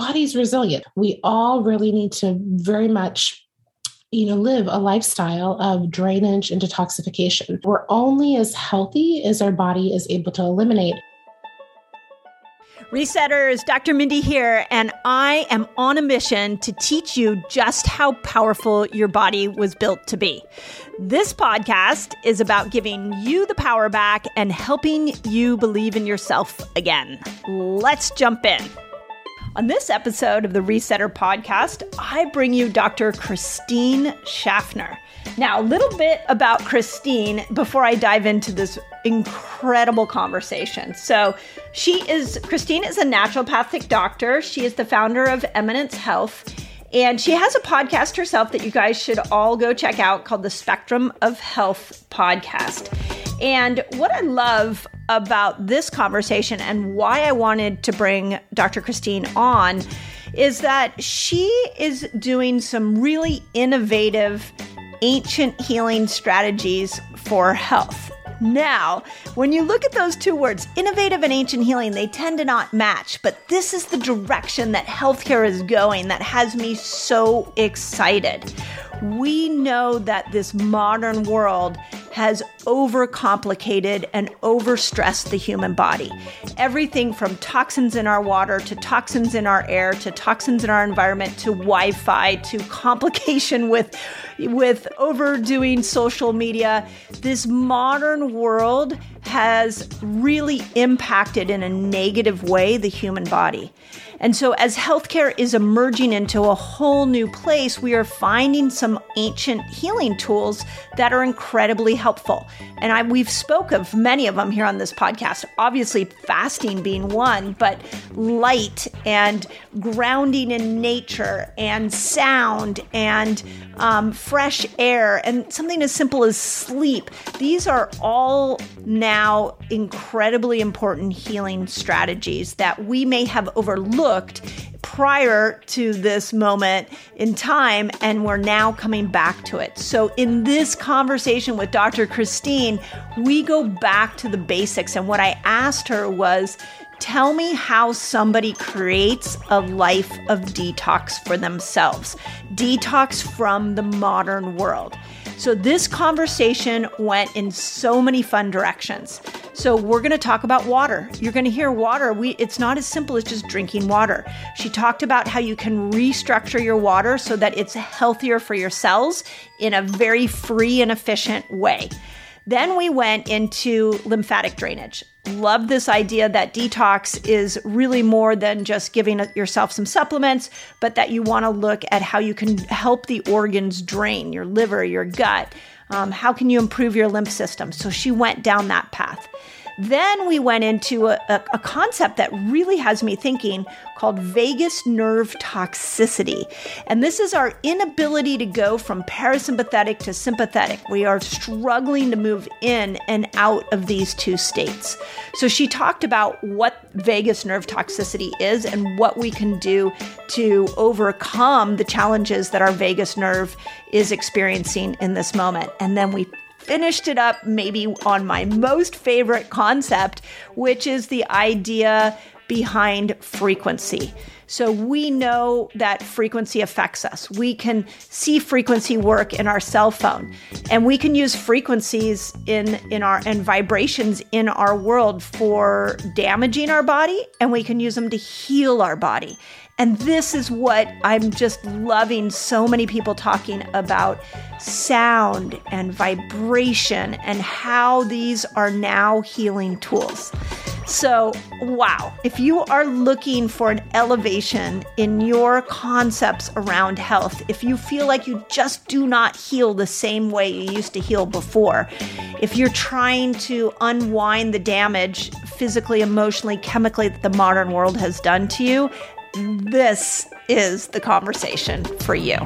body's resilient. We all really need to very much you know live a lifestyle of drainage and detoxification we're only as healthy as our body is able to eliminate Resetters, Dr. Mindy here, and I am on a mission to teach you just how powerful your body was built to be. This podcast is about giving you the power back and helping you believe in yourself again. Let's jump in. On this episode of the Resetter podcast, I bring you Dr. Christine Schaffner. Now, a little bit about Christine before I dive into this incredible conversation. So, she is Christine is a naturopathic doctor. She is the founder of Immanence Health. And she has a podcast herself that you guys should all go check out called the Spectrum of Health podcast. And what I love about this conversation and why I wanted to bring Dr. Christine on is that she is doing some really innovative ancient healing strategies for health. Now, when you look at those two words, innovative and ancient healing, they tend to not match, but this is the direction that healthcare is going that has me so excited. We know that this modern world has overcomplicated and overstressed the human body. Everything from toxins in our water to toxins in our air to toxins in our environment to Wi-Fi to complication with with overdoing social media. This modern world has really impacted in a negative way the human body. And so, as healthcare is emerging into a whole new place, we are finding some ancient healing tools that are incredibly helpful. And I, we've spoke of many of them here on this podcast. Obviously, fasting being one, but light and grounding in nature and sound and um, fresh air and something as simple as sleep. These are all now incredibly important healing strategies that we may have overlooked prior to this moment in time, and we're now coming back to it. So, in this conversation with Dr. Christine, we go back to the basics. And what I asked her was, Tell me how somebody creates a life of detox for themselves, detox from the modern world. So, this conversation went in so many fun directions. So, we're going to talk about water. You're going to hear water. We, it's not as simple as just drinking water. She talked about how you can restructure your water so that it's healthier for your cells in a very free and efficient way. Then we went into lymphatic drainage. Love this idea that detox is really more than just giving yourself some supplements, but that you want to look at how you can help the organs drain your liver, your gut. Um, how can you improve your lymph system? So she went down that path. Then we went into a, a, a, concept that really has me thinking called vagus nerve toxicity. And this is our inability to go from parasympathetic to sympathetic. We are struggling to move in and out of these two states. So she talked about what vagus nerve toxicity is and what we can do to overcome the challenges that our vagus nerve is experiencing in this moment. And then we finished it up maybe on my most favorite concept, which is the idea behind frequency. So we know that frequency affects us. We can see frequency work in our cell phone and we can use frequencies in in our and vibrations in our world for damaging our body and we can use them to heal our body. And this is what I'm just loving so many people talking about sound and vibration and how these are now healing tools. So, wow, if you are looking for an elevation in your concepts around health, if you feel like you just do not heal the same way you used to heal before, if you're trying to unwind the damage physically, emotionally, chemically that the modern world has done to you, this is the conversation for you.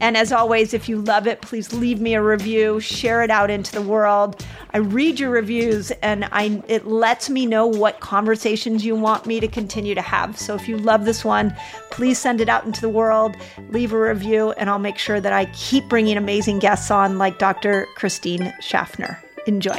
And as always, if you love it, please leave me a review, share it out into the world. I read your reviews and I it lets me know what conversations you want me to continue to have. So if you love this one, please send it out into the world, leave a review, and I'll make sure that I keep bringing amazing guests on like Dr. Christine Schaffner. Enjoy.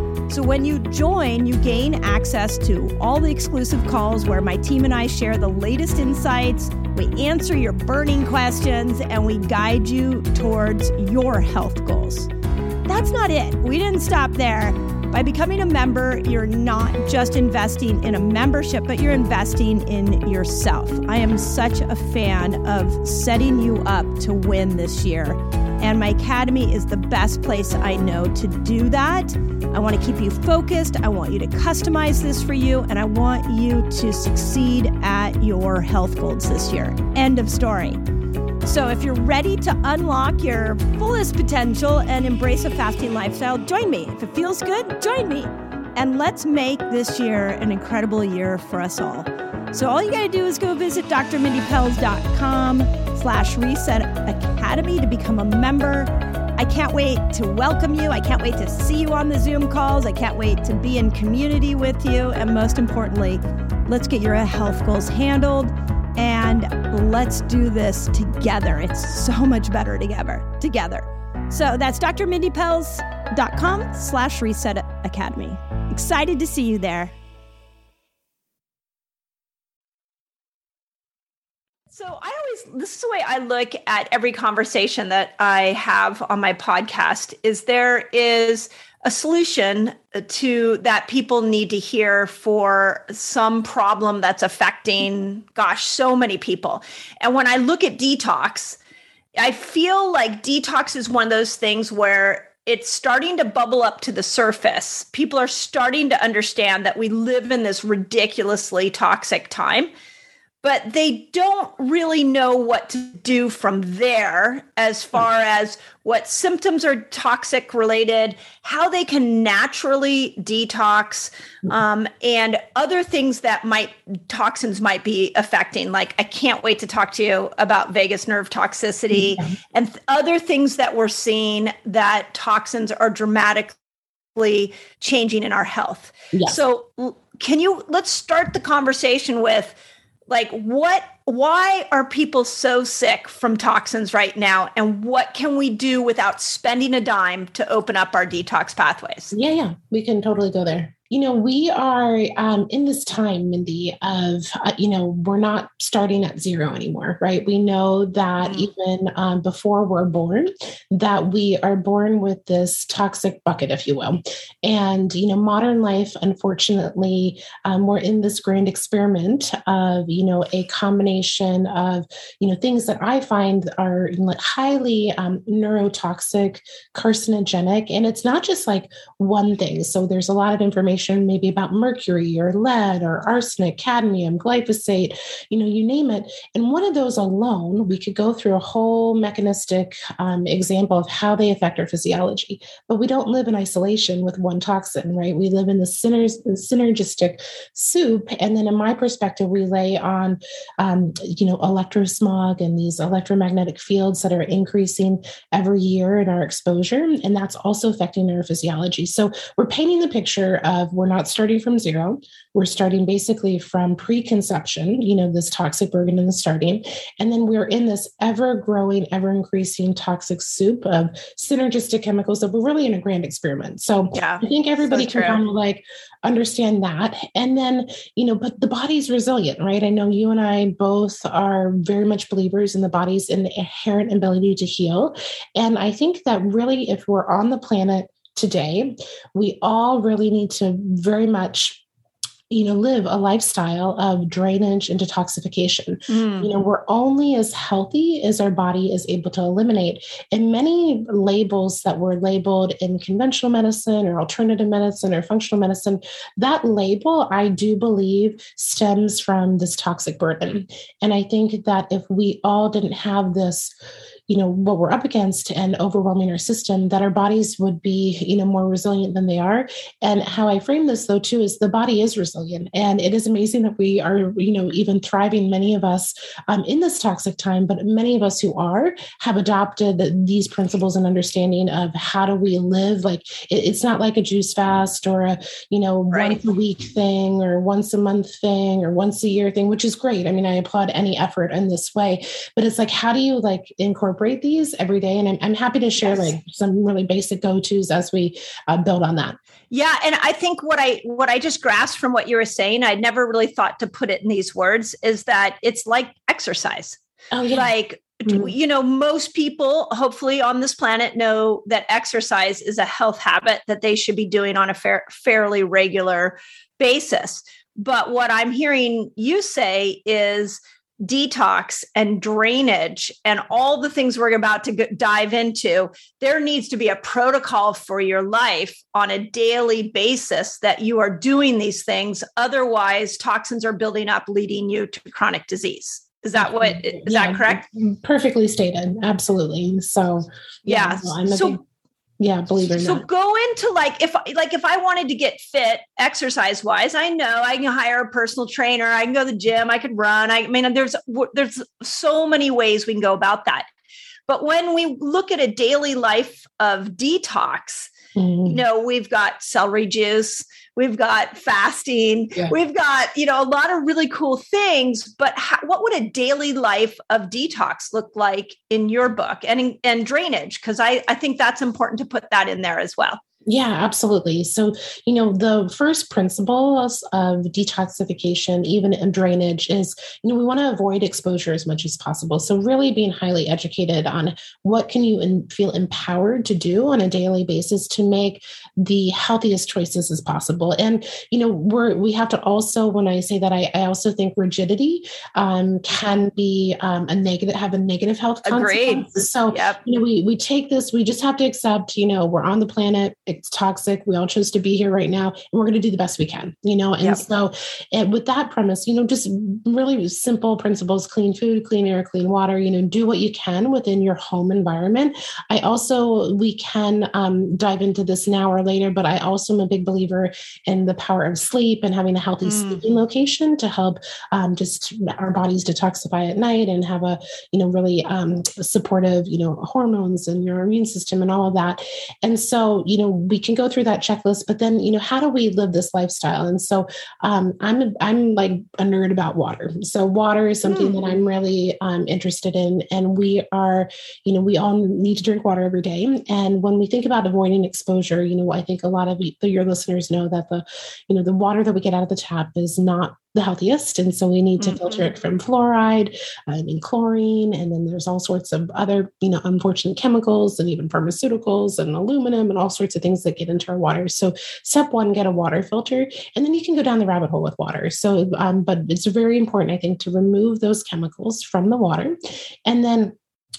So when you join, you gain access to all the exclusive calls where my team and I share the latest insights, we answer your burning questions, and we guide you towards your health goals. That's not it. We didn't stop there. By becoming a member, you're not just investing in a membership, but you're investing in yourself. I am such a fan of setting you up to win this year. And my academy is the best place I know to do that. I want to keep you focused. I want you to customize this for you, and I want you to succeed at your health goals this year. End of story. So, if you're ready to unlock your fullest potential and embrace a fasting lifestyle, join me. If it feels good, join me. And let's make this year an incredible year for us all. So all you got to do is go visit drmindypelz.com slash reset academy to become a member. I can't wait to welcome you. I can't wait to see you on the Zoom calls. I can't wait to be in community with you. And most importantly, let's get your health goals handled and let's do this together. It's so much better together. Together. So that's drmindypelz.com slash reset academy. Excited to see you there. So I always this is the way I look at every conversation that I have on my podcast is there is a solution to that people need to hear for some problem that's affecting gosh so many people. And when I look at detox, I feel like detox is one of those things where it's starting to bubble up to the surface. People are starting to understand that we live in this ridiculously toxic time but they don't really know what to do from there as far as what symptoms are toxic related, how they can naturally detox, um, and other things that might toxins might be affecting. Like, I can't wait to talk to you about vagus nerve toxicity mm-hmm. and th- other things that we're seeing that toxins are dramatically changing in our health. Yes. So, can you let's start the conversation with like what why are people so sick from toxins right now? And what can we do without spending a dime to open up our detox pathways? Yeah yeah. We can totally go there you know, we are um, in this time, Mindy, of, uh, you know, we're not starting at zero anymore, right? We know that mm-hmm. even um, before we're born, that we are born with this toxic bucket, if you will. And, you know, modern life, unfortunately, um, we're in this grand experiment of, you know, a combination of, you know, things that I find are highly um, neurotoxic, carcinogenic. And it's not just like one thing. So there's a lot of information information maybe about mercury or lead or arsenic, cadmium, glyphosate, you know, you name it. And one of those alone, we could go through a whole mechanistic um, example of how they affect our physiology. But we don't live in isolation with one toxin, right? We live in the synergistic soup. And then in my perspective, we lay on, um, you know, electrosmog and these electromagnetic fields that are increasing every year in our exposure. And that's also affecting our physiology. So we're painting the picture of we're not starting from zero. We're starting basically from preconception, you know, this toxic burden in the starting. And then we're in this ever growing, ever increasing toxic soup of synergistic chemicals that we're really in a grand experiment. So yeah, I think everybody so can kind of like understand that. And then, you know, but the body's resilient, right? I know you and I both are very much believers in the body's inherent ability to heal. And I think that really, if we're on the planet, today, we all really need to very much you know live a lifestyle of drainage and detoxification. Mm. you know we're only as healthy as our body is able to eliminate. And many labels that were labeled in conventional medicine or alternative medicine or functional medicine that label i do believe stems from this toxic burden. And i think that if we all didn't have this you know what we're up against and overwhelming our system that our bodies would be you know more resilient than they are. And how i frame this though too is the body is resilient. And it is amazing that we are you know even thriving. Many of us um, in this toxic time but many of us who are have adopted these principles and understanding of how do we live. Like it, it's not like a juice fast or a you know right. once a week thing or once a month thing or once a year thing which is great. I mean i applaud any effort in this way. But it's like how do you like incorporate incorporate these every day. And I'm, I'm happy to share yes. like some really basic go-tos as we uh, build on that. Yeah, and I think what I what I just grasped from what you were saying, I'd never really thought to put it in these words, is that it's like exercise. Oh, yeah. Like mm-hmm. you know, most people hopefully on this planet know that exercise is a health habit that they should be doing on a fair, fairly regular basis. But what I'm hearing you say is detox and drainage and all the things we're about to dive into, there needs to be a protocol for your life on a daily basis that you are doing these things. Otherwise, toxins are building up, leading you to chronic disease. Is that what is yeah, that correct? Perfectly stated. Absolutely. So yeah. yeah so, so yeah believe it or so not. go into like if like if i wanted to get fit exercise wise i know i can hire a personal trainer i can go to the gym i could run i mean there's there's so many ways we can go about that but when we look at a daily life of detox mm. you know we've got celery juice we've got fasting yeah. we've got you know a lot of really cool things but how, what would a daily life of detox look like in your book and and drainage because I, I think that's important to put that in there as well yeah, absolutely. So, you know, the first principles of detoxification, even in drainage, is, you know, we want to avoid exposure as much as possible. So, really being highly educated on what can you in, feel empowered to do on a daily basis to make the healthiest choices as possible. And, you know, we're, we have to also, when I say that, I, I also think rigidity um, can be um, a negative, have a negative health Agreed. So, yep. you know, we, we take this, we just have to accept, you know, we're on the planet it's toxic. We all chose to be here right now, and we're going to do the best we can, you know. And yep. so, and with that premise, you know, just really simple principles: clean food, clean air, clean water. You know, do what you can within your home environment. I also we can um, dive into this now or later, but I also am a big believer in the power of sleep and having a healthy mm. sleeping location to help um, just our bodies detoxify at night and have a you know really um, supportive you know hormones and your immune system and all of that. And so, you know, we can go through that checklist but then you know how do we live this lifestyle? And so um, i'm i'm like a nerd about water. So water is something mm. that i'm really um, interested in and we are you know we all need to drink water every day. And when we think about avoiding exposure you know i think a lot of your listeners know that the you know the water that we get out of the tap is not the healthiest. And so we need to mm-hmm. filter it from fluoride um, and chlorine. And then there's all sorts of other, you know, unfortunate chemicals and even pharmaceuticals and aluminum and all sorts of things that get into our water. So step one, get a water filter, and then you can go down the rabbit hole with water. So, um, but it's very important, I think, to remove those chemicals from the water. And then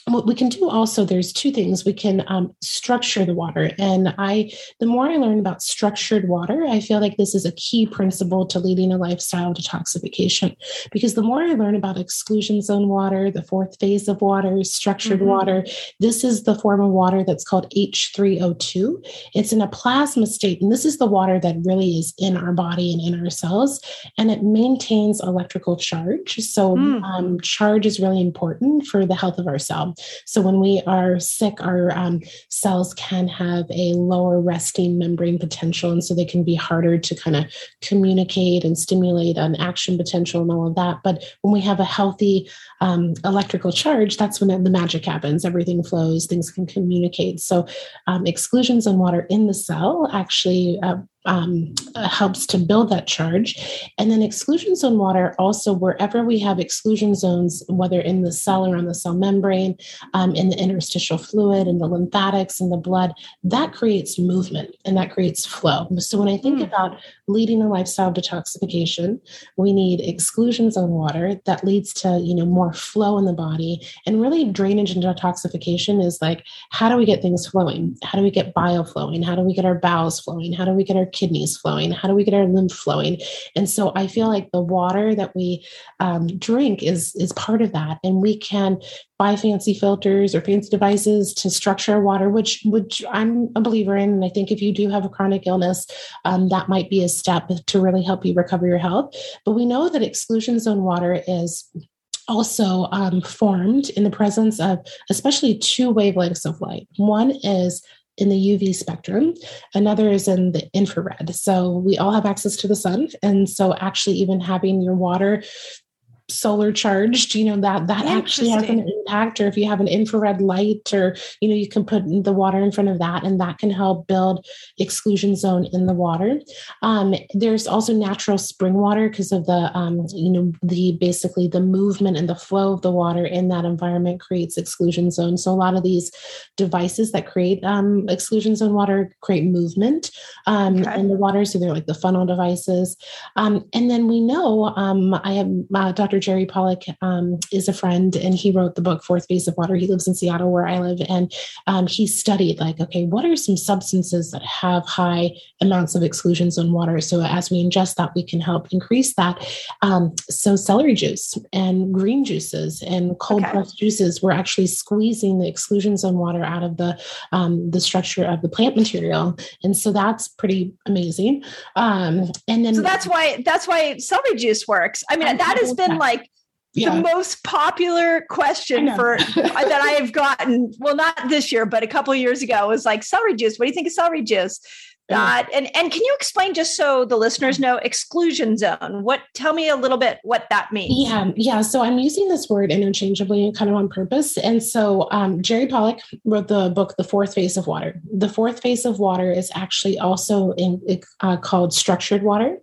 what we can do also there's two things. We can um, structure the water. And i the more i learn about structured water i feel like this is a key principle to leading a lifestyle detoxification. Because the more i learn about exclusion zone water the fourth phase of water structured mm-hmm. water this is the form of water that's called h3o2 it's in a plasma state and this is the water that really is in our body and in our cells and it maintains electrical charge. So mm. um, charge is really important for the health of our cells so when we are sick, our um, cells can have a lower resting membrane potential. And so they can be harder to kind of communicate and stimulate an action potential and all of that. But when we have a healthy um, electrical charge, that's when the magic happens. Everything flows, things can communicate. So um, exclusion zone water in the cell actually uh, um, uh, helps to build that charge. And then exclusion zone water also, wherever we have exclusion zones, whether in the cell or on the cell membrane, um, in the interstitial fluid, in the lymphatics, in the blood, that creates movement and that creates flow. So when I think mm. about leading a lifestyle of detoxification, we need exclusion zone water that leads to you know more flow in the body. And really, drainage and detoxification is like how do we get things flowing? How do we get bile flowing? How do we get our bowels flowing? How do we get our kidneys flowing? How do we get our lymph flowing? And so I feel like the water that we um, drink is is part of that, and we can buy fancy filters or fancy devices to structure water, which which I'm a believer in. And I think if you do have a chronic illness, um, that might be a step to really help you recover your health. But we know that exclusion zone water is also um, formed in the presence of especially two wavelengths of light. One is in the UV spectrum, another is in the infrared. So we all have access to the sun. And so actually even having your water solar charged you know that that actually has an impact or if you have an infrared light or you know you can put the water in front of that and that can help build exclusion zone in the water. Um, there's also natural spring water because of the um, you know the basically the movement and the flow of the water in that environment creates exclusion zone. So a lot of these devices that create um, exclusion zone water create movement um, okay. in the water. So they're like the funnel devices. Um, and then we know um, i have uh, dr Jerry Pollack um, is a friend, and he wrote the book Fourth Phase of Water. He lives in Seattle, where I live, and um, he studied like, okay, what are some substances that have high amounts of exclusion zone water? So as we ingest that, we can help increase that. Um, so celery juice and green juices and cold okay. pressed juices, we're actually squeezing the exclusion zone water out of the um, the structure of the plant material, and so that's pretty amazing. Um, and then so that's why that's why celery juice works. I mean, I that has been that. Like yeah. the most popular question for that I have gotten. Well, not this year, but a couple of years ago was like celery juice. What do you think of celery juice? That and and can you explain just so the listeners know exclusion zone? What tell me a little bit what that means? Yeah, yeah. So I'm using this word interchangeably and kind of on purpose. And so um, Jerry Pollack wrote the book The Fourth Phase of Water. The fourth phase of water is actually also in, uh, called structured water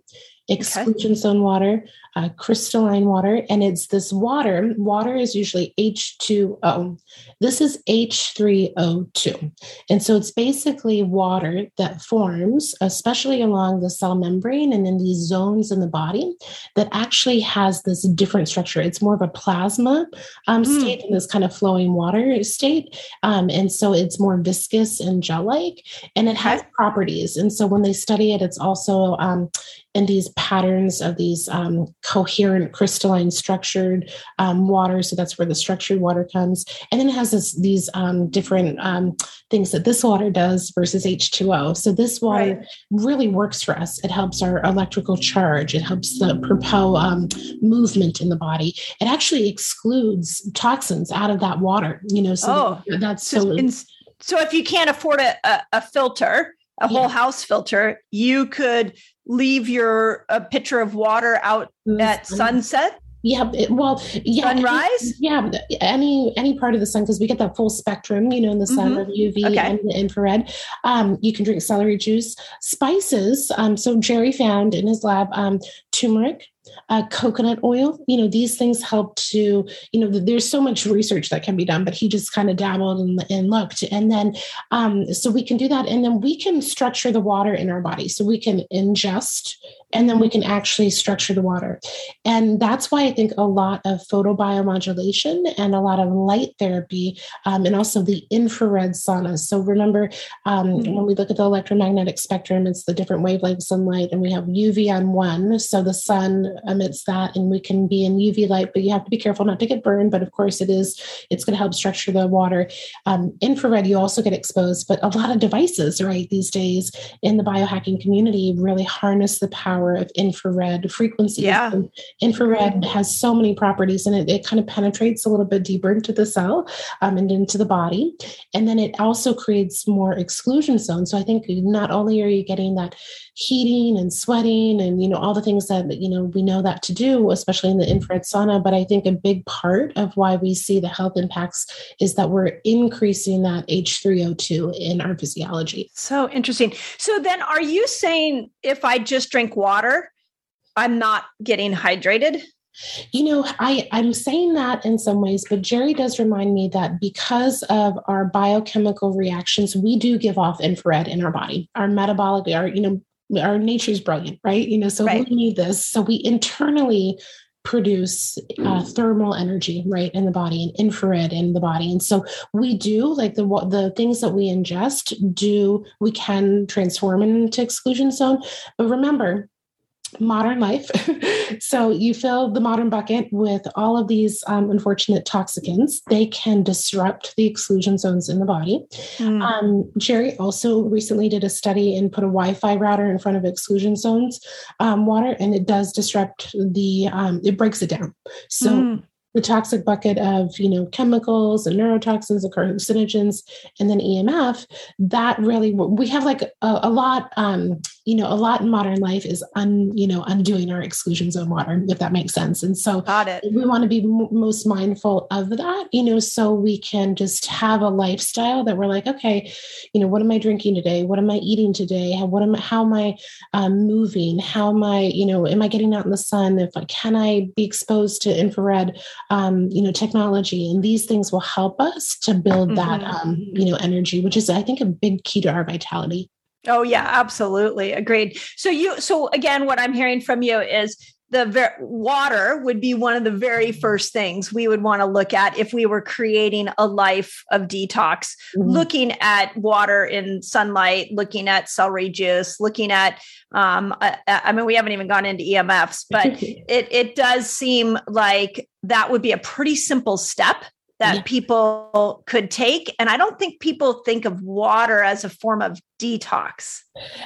exclusion okay. zone water, uh, crystalline water, and it's this water. Water is usually H2O. This is H3O2. And so it's basically water that forms, especially along the cell membrane and in these zones in the body, that actually has this different structure. It's more of a plasma um, mm. state in this kind of flowing water state. Um, and so it's more viscous and gel like, and it has properties. And so when they study it, it's also um, in these patterns of these um, coherent crystalline structured um, water. So that's where the structured water comes. And then it has this, these um, different um, things that this water does versus H2O. So this water right. really works for us. It helps our electrical charge. It helps the propel um, movement in the body. It actually excludes toxins out of that water. You know, so oh, that's so. so, in, so if you can't afford a, a, a filter, a whole yeah. house filter, you could leave your a pitcher of water out mm-hmm. at sunset yeah it, well yeah sunrise yeah any any part of the sun because we get that full spectrum you know in the sun mm-hmm. uv okay. and the infrared um, you can drink celery juice spices um, so jerry found in his lab um, turmeric uh, coconut oil. You know, these things help to, you know, there's so much research that can be done, but he just kind of dabbled and, and looked. And then, um, so we can do that. And then we can structure the water in our body. So we can ingest and then we can actually structure the water. And that's why I think a lot of photobiomodulation and a lot of light therapy um, and also the infrared saunas. So remember, um, mm-hmm. when we look at the electromagnetic spectrum, it's the different wavelengths of light, and we have UV on one. So the sun emits that, and we can be in UV light, but you have to be careful not to get burned. But of course, it is, it's going to help structure the water. Um, infrared, you also get exposed, but a lot of devices, right, these days in the biohacking community really harness the power power of infrared frequencies. Yeah. And infrared has so many properties and it, it kind of penetrates a little bit deeper into the cell um, and into the body. And then it also creates more exclusion zones. So I think not only are you getting that heating and sweating and you know all the things that you know we know that to do especially in the infrared sauna. But i think a big part of why we see the health impacts is that we're increasing that h3o2 in our physiology. So interesting. So then are you saying if i just drink water i'm not getting hydrated? You know, I, I'm saying that in some ways, but Jerry does remind me that because of our biochemical reactions, we do give off infrared in our body. Our metabolic, our, you know, our nature is brilliant, right? You know, so right. we need this. So we internally produce uh, thermal energy right in the body and infrared in the body and so we do like the the things that we ingest do we can transform into exclusion zone but remember modern life. so you fill the modern bucket with all of these um, unfortunate toxicants. They can disrupt the exclusion zones in the body. Mm. Um, Jerry also recently did a study and put a Wi-Fi router in front of exclusion zones um, water, and it does disrupt the. Um, it breaks it down. So. Mm the toxic bucket of you know chemicals and neurotoxins and carcinogens and then emf that really we have like a, a lot um, you know a lot in modern life is un you know undoing our exclusion zone water if that makes sense. And so Got it. we want to be m- most mindful of that you know so we can just have a lifestyle that we're like okay you know what am i drinking today? What am i eating today? How what am how am i um, moving? How am i you know am i getting out in the sun? If I, can i be exposed to infrared um, you know technology and these things will help us to build mm-hmm. that um, you know energy which is i think a big key to our vitality. Oh yeah absolutely. Agreed. So you so again what i'm hearing from you is the ver- water would be one of the very first things we would want to look at if we were creating a life of detox mm-hmm. looking at water in sunlight looking at celery juice looking at um, I, I, mean we haven't even gone into emfs but it, it does seem like that would be a pretty simple step that yeah. people could take and i don't think people think of water as a form of detox.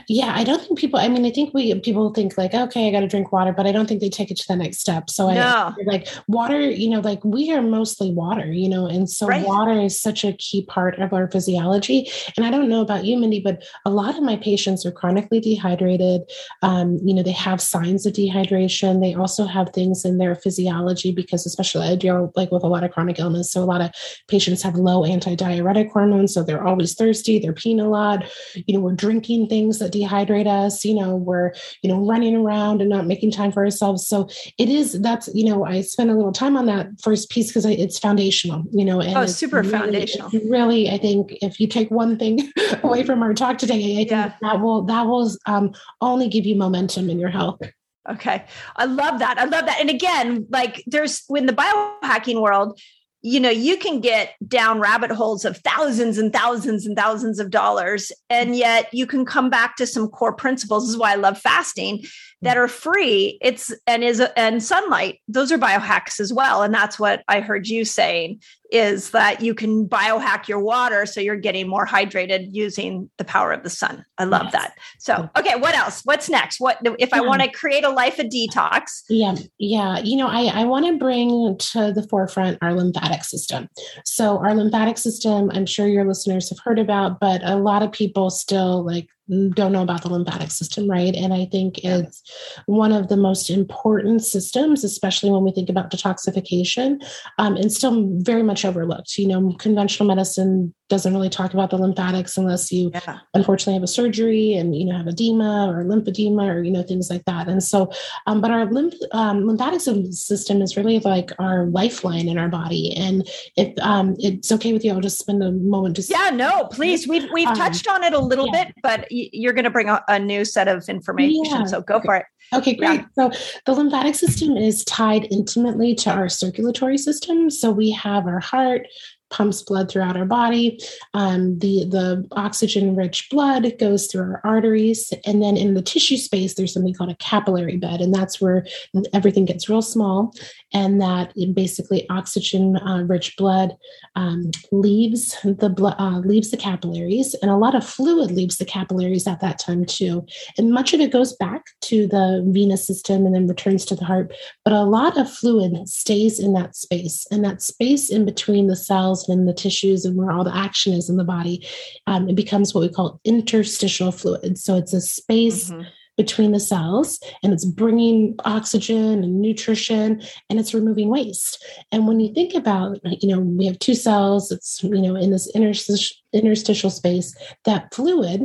Yeah i don't think people i mean i think we people think like okay i got to drink water but i don't think they take it to the next step. So no. i like water you know like we are mostly water you know and so right. water is such a key part of our physiology. And i don't know about you mindy but a lot of my patients are chronically dehydrated. Um, you know they have signs of dehydration. They also have things in their physiology because especially i deal like with a lot of chronic illness. So a lot of patients have low anti-diuretic hormones so they're always thirsty they're peeing a lot you know we're drinking things that dehydrate us you know we're you know running around and not making time for ourselves so it is that's you know i spend a little time on that first piece because it's foundational you know and oh super really, foundational really i think if you take one thing away from our talk today i think yeah. that will that will um, only give you momentum in your health Okay. I love that. I love that. And again, like there's in the biohacking world, you know you can get down rabbit holes of thousands and thousands and thousands of dollars and yet you can come back to some core principles. This is why i love fasting that are free. It's and is and sunlight those are biohacks as well. And that's what i heard you saying is that you can biohack your water so you're getting more hydrated using the power of the sun. I love yes. that. So okay what else? What's next? What if yeah. i want to create a life of detox. Yeah yeah you know i i want to bring to the forefront our lymphatic system. So our lymphatic system i'm sure your listeners have heard about but a lot of people still like don't know about the lymphatic system, right? And I think it's one of the most important systems, especially when we think about detoxification, um, and still very much overlooked. You know, conventional medicine doesn't really talk about the lymphatics unless you yeah. unfortunately have a surgery and you know have edema or lymphedema or you know things like that and so um, but our lymph um, lymphatic system is really like our lifeline in our body and if um, it's okay with you i'll just spend a moment just yeah no please we've we've um, touched on it a little yeah. bit but you're going to bring a, a, new set of information yeah. so go for it Okay, great. Yeah. So the lymphatic system is tied intimately to our circulatory system. So we have our heart, pumps blood throughout our body. Um, the the oxygen rich blood goes through our arteries, and then in the tissue space, there's something called a capillary bed, and that's where everything gets real small, and that basically oxygen uh, rich blood um, leaves the uh, leaves the capillaries, and a lot of fluid leaves the capillaries at that time too, and much of it goes back to the venous system and then returns to the heart, but a lot of fluid stays in that space, and that space in between the cells and the tissues and where all the action is in the body, um, it becomes what we call interstitial fluid. So it's a space. Mm-hmm between the cells and it's bringing oxygen and nutrition and it's removing waste and when you think about you know we have two cells it's you know in this interstitial, interstitial space that fluid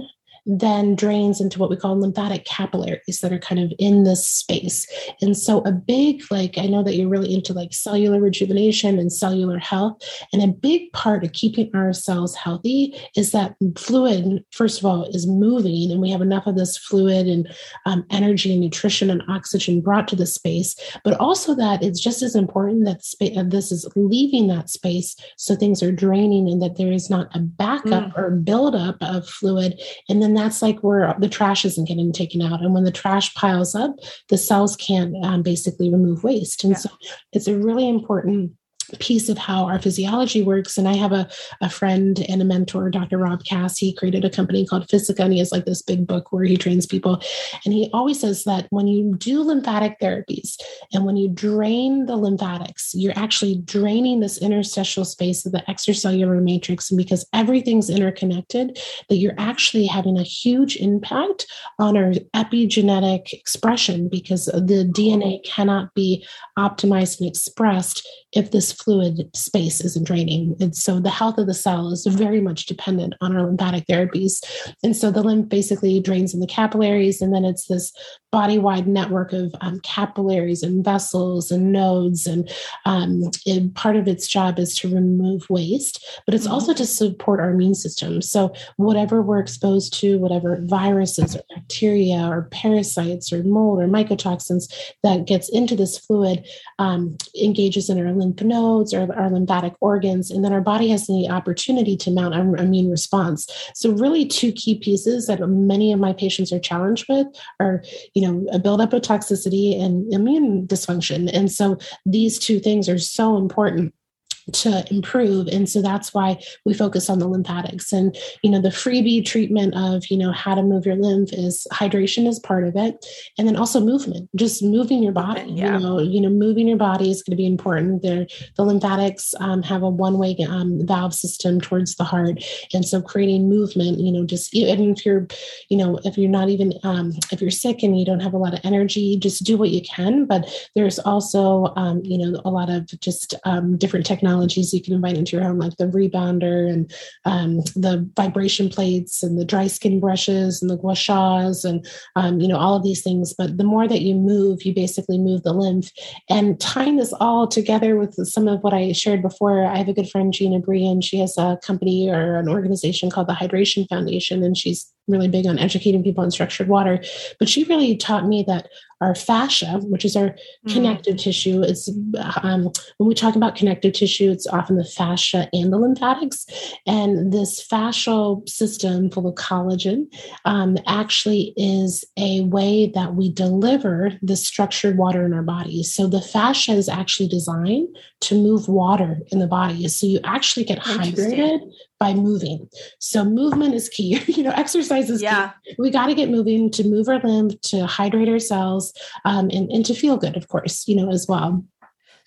then drains into what we call lymphatic capillaries that are kind of in this space. And so, a big, like, I know that you're really into like cellular rejuvenation and cellular health. And a big part of keeping our cells healthy is that fluid, first of all, is moving, and we have enough of this fluid and um, energy and nutrition and oxygen brought to the space. But also, that it's just as important that space, uh, this is leaving that space so things are draining and that there is not a backup mm. or buildup of fluid. And then that's like where the trash isn't getting taken out. And when the trash piles up, the cells can't um, basically remove waste. And yeah. so it's a really important piece of how our physiology works. And I have a, a friend and a mentor, Dr. Rob Kess. He created a company called Physica, and he has like this big book where he trains people. And he always says that when you do lymphatic therapies and when you drain the lymphatics, you're actually draining this interstitial space of the extracellular matrix. And because everything's interconnected, that you're actually having a huge impact on our epigenetic expression because the DNA cannot be optimized and expressed if this fluid space isn't draining. And so the health of the cell is very much dependent on our lymphatic therapies. And so the lymph basically drains in the capillaries, and then it's this body wide network of um, capillaries and vessels and nodes. And, um, and, part of its job is to remove waste, but it's mm-hmm. also to support our immune system. So whatever we're exposed to, whatever viruses or bacteria or parasites or mold or mycotoxins that gets into this fluid um, engages in our lymph nodes or our lymphatic organs, and then our body has the opportunity to mount an immune response. So, really, two key pieces that many of my patients are challenged with are, you know, a buildup of toxicity and immune dysfunction. And so, these two things are so important to improve. And so that's why we focus on the lymphatics. And you know the freebie treatment of you know how to move your lymph is hydration is part of it. And then also movement just moving your body yeah. you know you know moving your body is going to be important. There the lymphatics um, have a one way um, valve system towards the heart. And so creating movement you know just even if you're you know if you're not even um, if you're sick and you don't have a lot of energy just do what you can. But there's also um, you know a lot of just um, different technology technologies you can invite into your home, like the rebounder and um, the vibration plates and the dry skin brushes and the gua shas and um, you know all of these things. But the more that you move, you basically move the lymph. And tying this all together with some of what I shared before, I have a good friend Gina Bria. She has a company or an organization called the Hydration Foundation, and she's really big on educating people on structured water. But she really taught me that our fascia, which is our mm. connective tissue, is um, when we talk about connective tissue, it's often the fascia and the lymphatics. And this fascial system full of collagen um, actually is a way that we deliver the structured water in our bodies. So the fascia is actually designed to move water in the body. So you actually get hydrated by moving. So movement is key. you know, exercise is yeah. key. We got to get moving to move our lymph, to hydrate our cells, um, and, and to feel good, of course, you know, as well.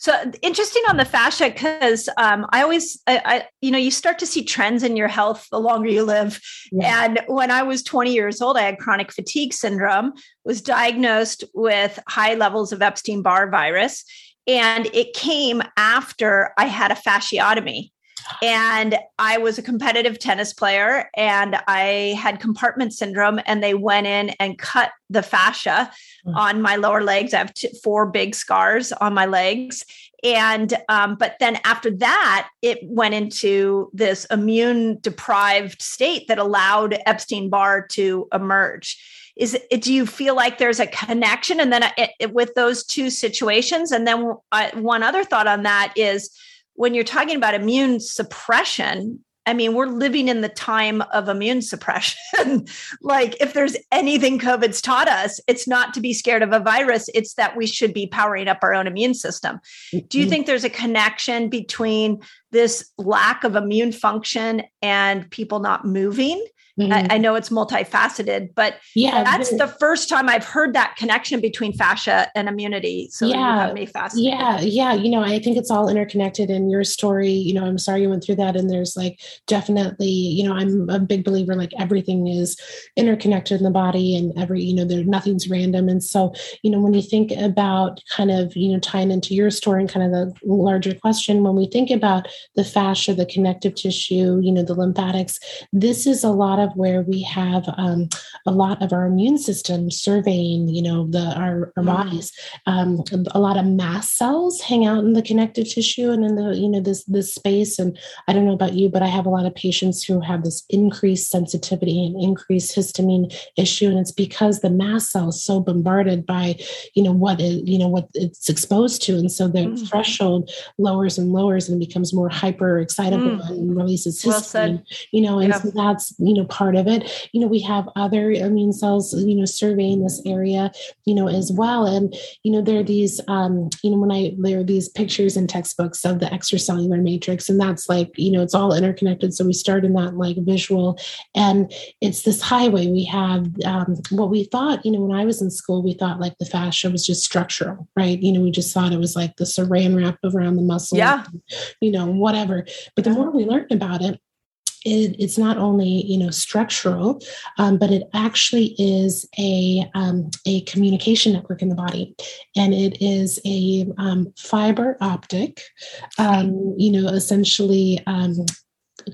So interesting on the fascia because um, I always, I, I, you know, you start to see trends in your health the longer you live. Yeah. And when I was 20 years old, I had chronic fatigue syndrome, was diagnosed with high levels of Epstein Barr virus, and it came after I had a fasciotomy. And I was a competitive tennis player and I had compartment syndrome, and they went in and cut the fascia mm. on my lower legs. I have four big scars on my legs. And, um, but then after that, it went into this immune deprived state that allowed Epstein Barr to emerge is it, do you feel like there's a connection and then it, it, with those two situations and then uh, one other thought on that is when you're talking about immune suppression, I mean, we're living in the time of immune suppression. like, if there's anything COVID's taught us, it's not to be scared of a virus, it's that we should be powering up our own immune system. Do you mm-hmm. think there's a connection between this lack of immune function and people not moving? Mm-hmm. I, I, know it's multifaceted, but yeah, that's the first time I've heard that connection between fascia and immunity. So yeah, me fascinated. Yeah, yeah. You know, I think it's all interconnected in your story. You know, I'm sorry you went through that. And there's like definitely, you know, I'm a big believer like everything is interconnected in the body and every, you know, there nothing's random. And so, you know, when you think about kind of, you know, tying into your story and kind of the larger question, when we think about the fascia, the connective tissue, you know, the lymphatics, this is a lot of where we have um, a lot of our immune system surveying, you know, the our, our mm. bodies. Um, a lot of mast cells hang out in the connective tissue and in the, you know, this this space. And I don't know about you, but I have a lot of patients who have this increased sensitivity and increased histamine issue, and it's because the mast cell is so bombarded by, you know, what it, you know, what it's exposed to, and so the mm. threshold lowers and lowers and becomes more hyper excitable mm. and releases histamine. Well you know, and yeah. so that's you know part of it. You know, we have other immune cells, you know, surveying this area, you know, as well. And, you know, there are these, um, you know, when I, there are these pictures in textbooks of the extracellular matrix, and that's like, you know, it's all interconnected. So we start in that like visual, and it's this highway. We have um, what we thought, you know, when I was in school, we thought like the fascia was just structural, right? You know, we just thought it was like the saran wrap around the muscle, yeah, you know, whatever. But the more we learned about it, it, it's not only you know structural, um, but it actually is a um, a communication network in the body, and it is a um, fiber optic, um, you know, essentially um,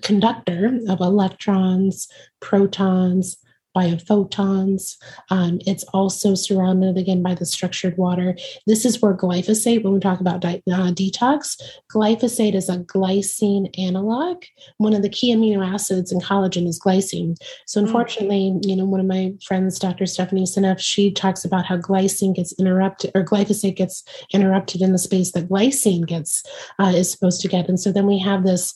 conductor of electrons, protons, biophotons. Um, it's also surrounded again by the structured water. This is where glyphosate, when we talk about di- uh, detox, glyphosate is a glycine analog. One of the key amino acids in collagen is glycine. So, mm. unfortunately, mm. you know, one of my friends, Dr. Stephanie Seneff, she talks about how glycine gets interrupted or glyphosate gets interrupted in the space that glycine gets uh, is supposed to get. And so then we have this,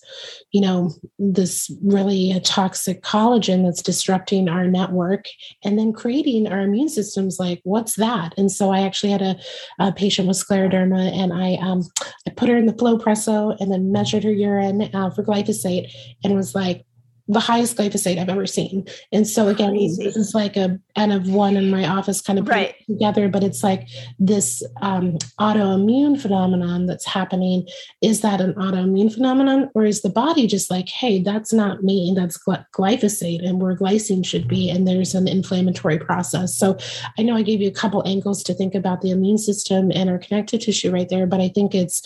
you know, this really toxic collagen that's disrupting our network and then creating our immune systems like what's that? And so i actually had a, a patient with scleroderma and i um, i put her in the Flowpresso and then measured her urine uh, for glyphosate and was like the highest glyphosate I've ever seen. And so again, Crazy. this is like a N of one in my office kind of right. together, but it's like this um, autoimmune phenomenon that's happening. Is that an autoimmune phenomenon or is the body just like, hey, that's not me, that's glyphosate and where glycine should be. And there's an inflammatory process. So I know I gave you a couple angles to think about the immune system and our connective tissue right there, but I think it's,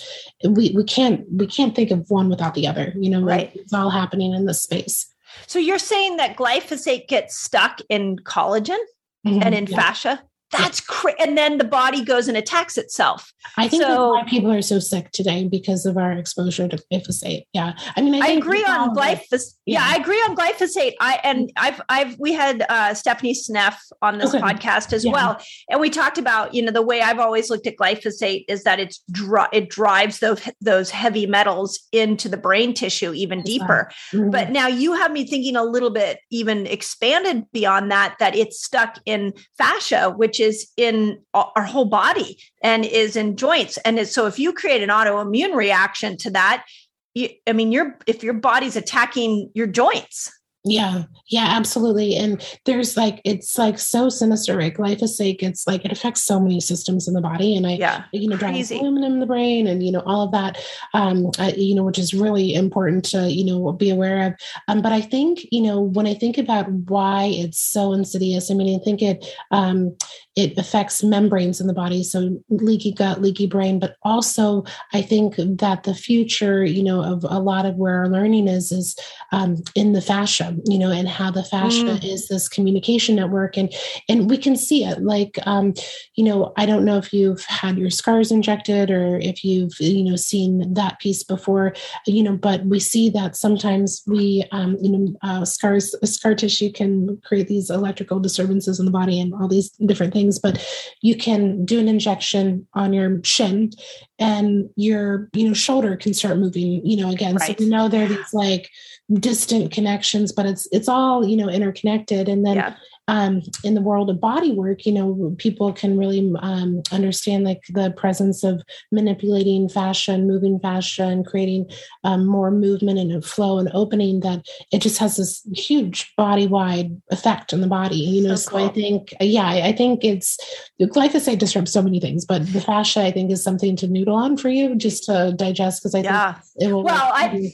we, we can't, we can't think of one without the other, you know, right. it's all happening in this space. So you're saying that glyphosate gets stuck in collagen mm-hmm. and in yeah. fascia? That's crazy. And then the body goes and attacks itself. I think so, why people are so sick today because of our exposure to glyphosate. Yeah. I mean, I, I agree on glyphosate. Yeah. yeah. I agree on glyphosate. I, and I've, I've, we had uh, Stephanie Seneff on this okay. podcast as yeah. well. And we talked about, you know, the way I've always looked at glyphosate is that it's, dri- it drives those, those heavy metals into the brain tissue even That's deeper. Mm-hmm. But now you have me thinking a little bit even expanded beyond that, that it's stuck in fascia, which which is in our whole body and is in joints. And so if you create an autoimmune reaction to that, you, I mean, your if your body's attacking your joints, yeah, yeah, absolutely. And there's like it's like so sinister, right? Glyphosate gets like it affects so many systems in the body, and I, yeah, you know, drives aluminum in the brain, and you know all of that, um, I, you know, which is really important to you know be aware of. Um, but I think you know when I think about why it's so insidious, I mean, I think it um, it affects membranes in the body, so leaky gut, leaky brain, but also I think that the future, you know, of a lot of where our learning is is um, in the fascia you know, and how the fascia mm. is this communication network. And and we can see it. Like um, you know, I don't know if you've had your scars injected or if you've, you know, seen that piece before, you know, but we see that sometimes we um, you know, uh, scars scar tissue can create these electrical disturbances in the body and all these different things things, but you can do an injection on your shin and your, you know, shoulder can start moving, you know, again. Right. So you know there are these like distant connections, but it's it's all, you know, interconnected. And then yeah um, in the world of body work, you know, people can really um, understand like the presence of manipulating fascia, moving fascia, and creating um, more movement and flow and opening. That it just has this huge body wide effect on the body. You know, so, so cool. I think, yeah, I, I think it's glyphosate disrupts so many things, but the fascia I think is something to noodle on for you just to digest because I yeah. think it will. Well, I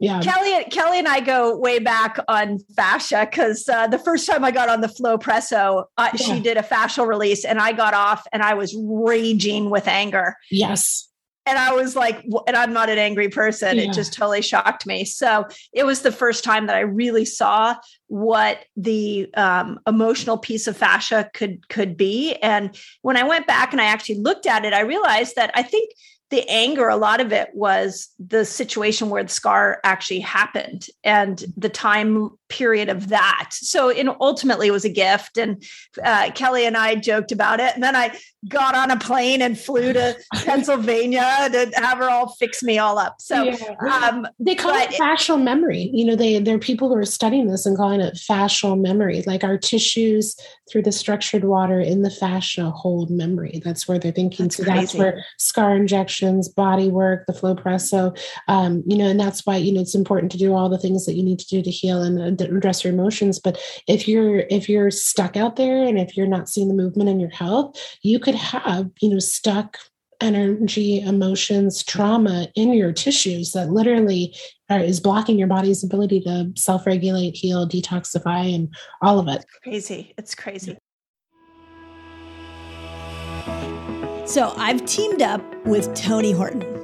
yeah. Kelly kelly and i go way back on fascia because uh, the first time i got on the Flowpresso uh, yeah. she did a fascial release and i got off and i was raging with anger. Yes. And i was like and i'm not an angry person. Yeah. it just totally shocked me. So it was the first time that i really saw what the um, emotional piece of fascia could could be. And when i went back and i actually looked at it i realized that i think the anger, a lot of it was the situation where the scar actually happened and the time period of that. So, in ultimately, it was a gift. And uh, Kelly and I joked about it. And then I got on a plane and flew to Pennsylvania to have her all fix me all up. So, yeah. um, they call it fascial memory. You know, they there are people who are studying this and calling it fascial memory. Like our tissues through the structured water in the fascia hold memory. That's where they're thinking. That's so crazy. that's where scar injections, body work, the flow Flowpresso, um, you know, and that's why you know it's important to do all the things that you need to do to heal and address your emotions but if you're if you're stuck out there and if you're not seeing the movement in your health you could have you know stuck energy emotions trauma in your tissues that literally are, is blocking your body's ability to self-regulate heal detoxify and all of it. It's crazy. It's crazy. So i've teamed up with tony horton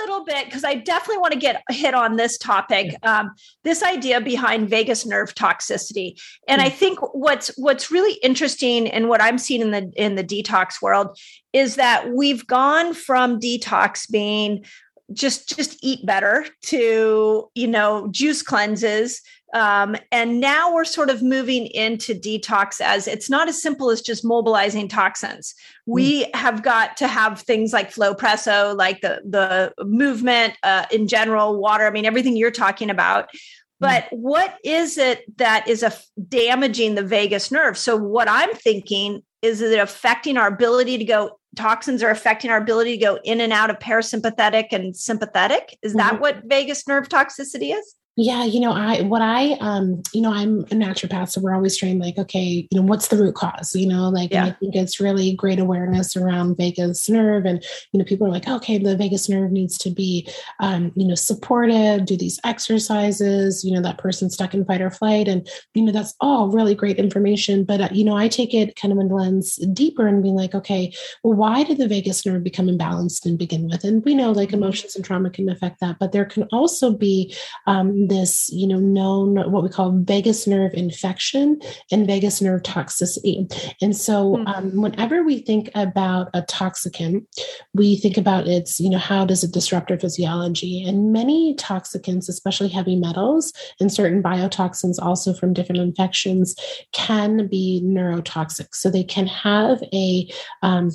little bit because I definitely want to get hit on this topic. Um, this idea behind vagus nerve toxicity, and I mm. think what's what's really interesting and what I'm seeing in the in the detox world is that we've gone from detox being just just eat better to you know juice cleanses um, and now we're sort of moving into detox as it's not as simple as just mobilizing toxins. Mm. We have got to have things like Flowpresso, like the the movement uh, in general, water. I mean, everything you're talking about. Mm. But what is it that is a, damaging the vagus nerve? So what I'm thinking is is it affecting our ability to go toxins are affecting our ability to go in and out of parasympathetic and sympathetic is that mm-hmm. what vagus nerve toxicity is Yeah, you know, I what I um, you know, I'm a naturopath, so we're always trained like, okay, you know, what's the root cause? You know, like yeah. I think it's really great awareness around vagus nerve, and you know, people are like, okay, the vagus nerve needs to be, um, you know, supported. Do these exercises. You know, that person's stuck in fight or flight, and you know, that's all really great information. But uh, you know, I take it kind of in lens deeper and being like, okay, well, why did the vagus nerve become imbalanced and begin with? And we know like mm-hmm. emotions and trauma can affect that, but there can also be um, this, you know, known what we call vagus nerve infection and vagus nerve toxicity. And so, mm-hmm. um, whenever we think about a toxicant, we think about its, you know, how does it disrupt our physiology? And many toxicants, especially heavy metals and certain biotoxins, also from different infections, can be neurotoxic. So they can have a um,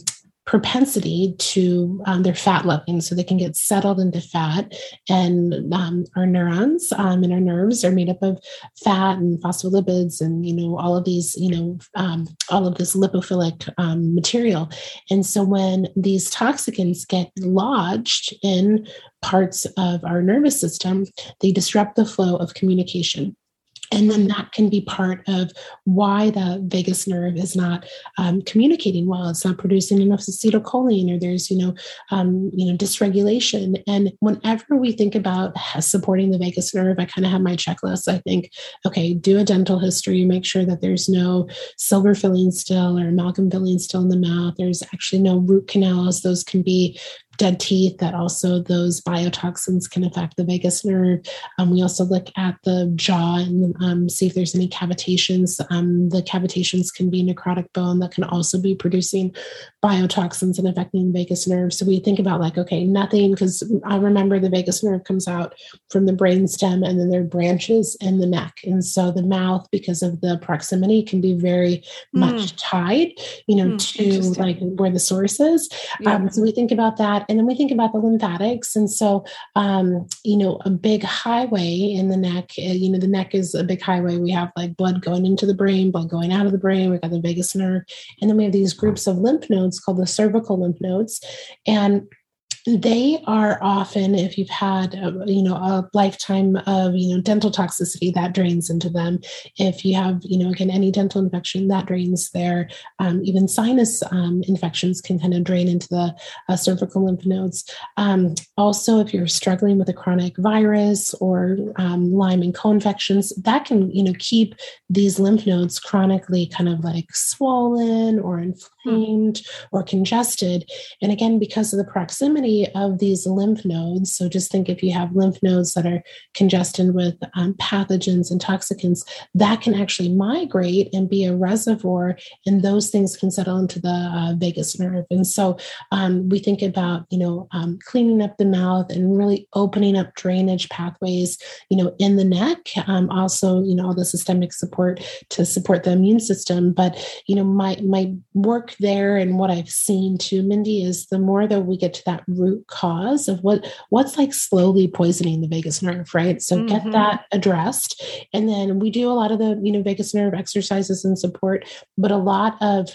propensity to um, their fat loading. So they can get settled into fat and um, our neurons um, and our nerves are made up of fat and phospholipids and you know all of these you know um, all of this lipophilic um, material. And so when these toxicants get lodged in parts of our nervous system they disrupt the flow of communication and then that can be part of why the vagus nerve is not um, communicating well. It's not producing enough acetylcholine or there's you know um, you know dysregulation. And whenever we think about supporting the vagus nerve i kind of have my checklist. I think okay do a dental history make sure that there's no silver filling still or amalgam filling still in the mouth. There's actually no root canals. Those can be dead teeth that also those biotoxins can affect the vagus nerve. Um, we also look at the jaw and um, see if there's any cavitations. Um, the cavitations can be necrotic bone that can also be producing biotoxins and affecting the vagus nerve so we think about like okay nothing because i remember the vagus nerve comes out from the brain stem and then there are branches in the neck and so the mouth because of the proximity can be very mm. much tied you know mm, to like where the source is yeah. Um, so we think about that and then we think about the lymphatics. And so, um, you know, a big highway in the neck, uh, you know, the neck is a big highway. We have like blood going into the brain, blood going out of the brain. We've got the vagus nerve. And then we have these groups of lymph nodes called the cervical lymph nodes. And they are often if you've had a, you know a lifetime of you know dental toxicity that drains into them. If you have you know again any dental infection that drains there. Um, even sinus um, infections can kind of drain into the uh, cervical lymph nodes. Um, also if you're struggling with a chronic virus or um, lyme and co-infections that can you know keep these lymph nodes chronically kind of like swollen or inflamed or congested. And again because of the proximity of these lymph nodes. So just think if you have lymph nodes that are congested with um, pathogens and toxicants, that can actually migrate and be a reservoir, and those things can settle into the uh, vagus nerve. And so um, we think about, you know, um, cleaning up the mouth and really opening up drainage pathways, you know, in the neck. Um, also, you know, all the systemic support to support the immune system. But you know, my my work there and what I've seen too, Mindy, is the more that we get to that root root cause of what what's like slowly poisoning the vagus nerve right so mm-hmm. get that addressed and then we do a lot of the you know vagus nerve exercises and support but a lot of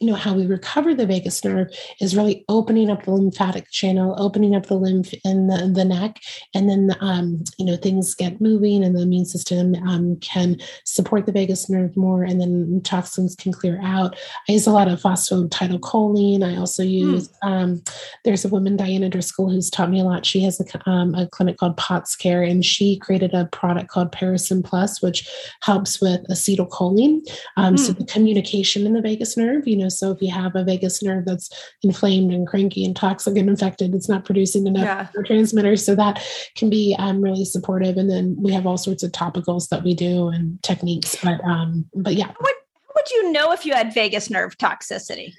you know how we recover the vagus nerve is really opening up the lymphatic channel opening up the lymph in the, the neck and then um, you know things get moving and the immune system um, can support the vagus nerve more and then toxins can clear out i use a lot of phosphatidylcholine i also hmm. use mm. um, there's a woman diana driscoll who's taught me a lot she has a, um, a clinic called pots care and she created a product called Parasym plus which helps with acetylcholine mm. so hmm. the communication in the vagus nerve you know so if you have a vagus nerve that's inflamed and cranky and toxic and infected, it's not producing enough yeah. neurotransmitters. So that can be um, really supportive. And then we have all sorts of topicals that we do and techniques. But um, but yeah. What would you know if you had vagus nerve toxicity?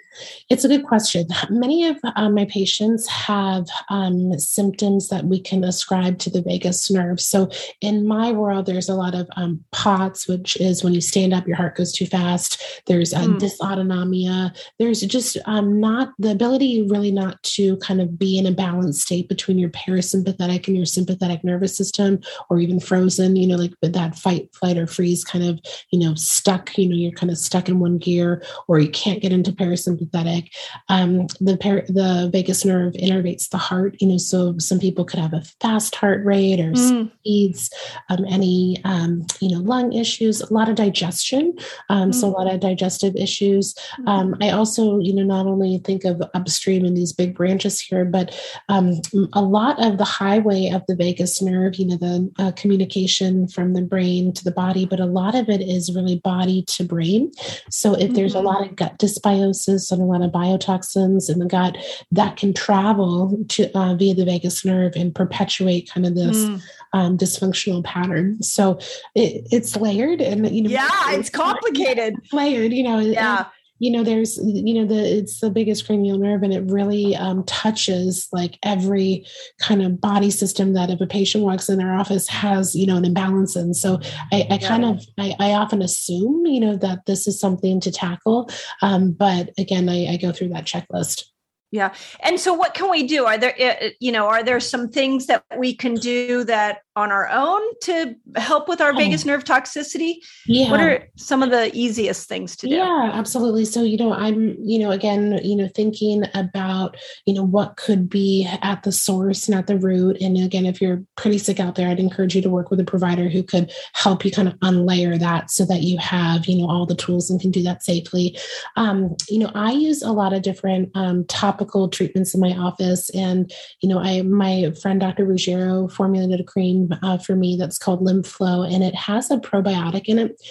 It's a good question. Many of um, my patients have um, symptoms that we can ascribe to the vagus nerve. So, in my world, there's a lot of um, POTS, which is when you stand up, your heart goes too fast. There's uh, mm. dysautonomia. There's just um, not the ability, really, not to kind of be in a balanced state between your parasympathetic and your sympathetic nervous system, or even frozen. You know, like that fight, flight, or freeze kind of, you know, stuck. You know, you're kind of stuck in one gear or you can't get into parasympathetic. Um, the par- the vagus nerve innervates the heart. You know, so some people could have a fast heart rate or mm. speeds, um, any um, you know lung issues, a lot of digestion. Um, mm. So a lot of digestive issues. Mm. Um, I also you know not only think of upstream in these big branches here, but um, a lot of the highway of the vagus nerve. You know, the uh, communication from the brain to the body, but a lot of it is really body to brain. So if there's mm-hmm. a lot of gut dysbiosis and a lot of biotoxins in the gut, that can travel to uh, via the vagus nerve and perpetuate kind of this mm. um, dysfunctional pattern. So it, it's layered, and you know, yeah, it's, it's complicated. layered, you know, yeah you know there's you know the it's the biggest cranial nerve and it really um, touches like every kind of body system that if a patient walks in their office has you know an imbalance in. So i, I kind of I, I, often assume you know that this is something to tackle um, but again I, I go through that checklist. Yeah. And so what can we do? Are there eh, eh, you know are there some things that we can do that on our own to help with our oh. vagus nerve toxicity? Yeah. What are some of the easiest things to do? Yeah, absolutely. So, you know, I'm, you know, again, you know, thinking about, you know, what could be at the source and at the root. And again, if you're pretty sick out there, I'd encourage you to work with a provider who could help you kind of unlayer that so that you have, you know, all the tools and can do that safely. Um, you know, I use a lot of different um, topical treatments in my office. And, you know, I, my friend, Dr. Ruggiero formulated a cream uh, for me that's called LymphFlow, and it has a probiotic in it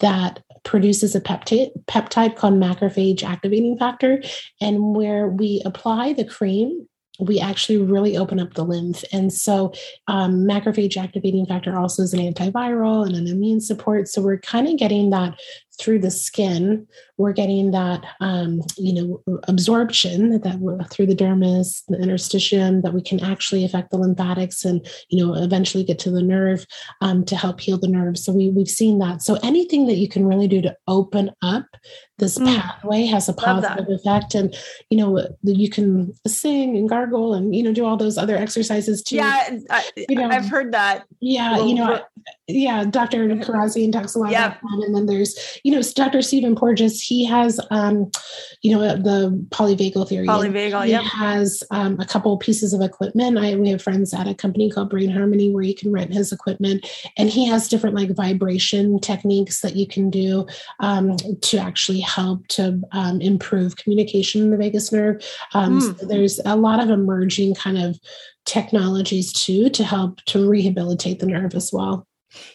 that produces a peptide, peptide called macrophage activating factor. And where we apply the cream, we actually really open up the lymph. And so, um, macrophage activating factor also is an antiviral and an immune support. So, we're kind of getting that through the skin, we're getting that, um, you know, absorption that through the dermis, the interstitium, that we can actually affect the lymphatics and, you know, eventually get to the nerve um, to help heal the nerve. So we, we've seen that. So anything that you can really do to open up this mm. pathway has a positive effect. And, you know, you can sing and gargle and, you know, do all those other exercises too. Yeah. I, you know, I've heard that. Yeah. Well, you know, yeah, Dr. Kharrazian talks a lot about that. And then there's, you know, Dr. Stephen Porges, he has, um, you know, the polyvagal theory. Polyvagal, yeah. He has um, a couple pieces of equipment. I we have friends at a company called Brain Harmony where you can rent his equipment, and he has different like vibration techniques that you can do um, to actually help to um, improve communication in the vagus nerve. Mm. So there's a lot of emerging kind of technologies too to help to rehabilitate the nerve as well.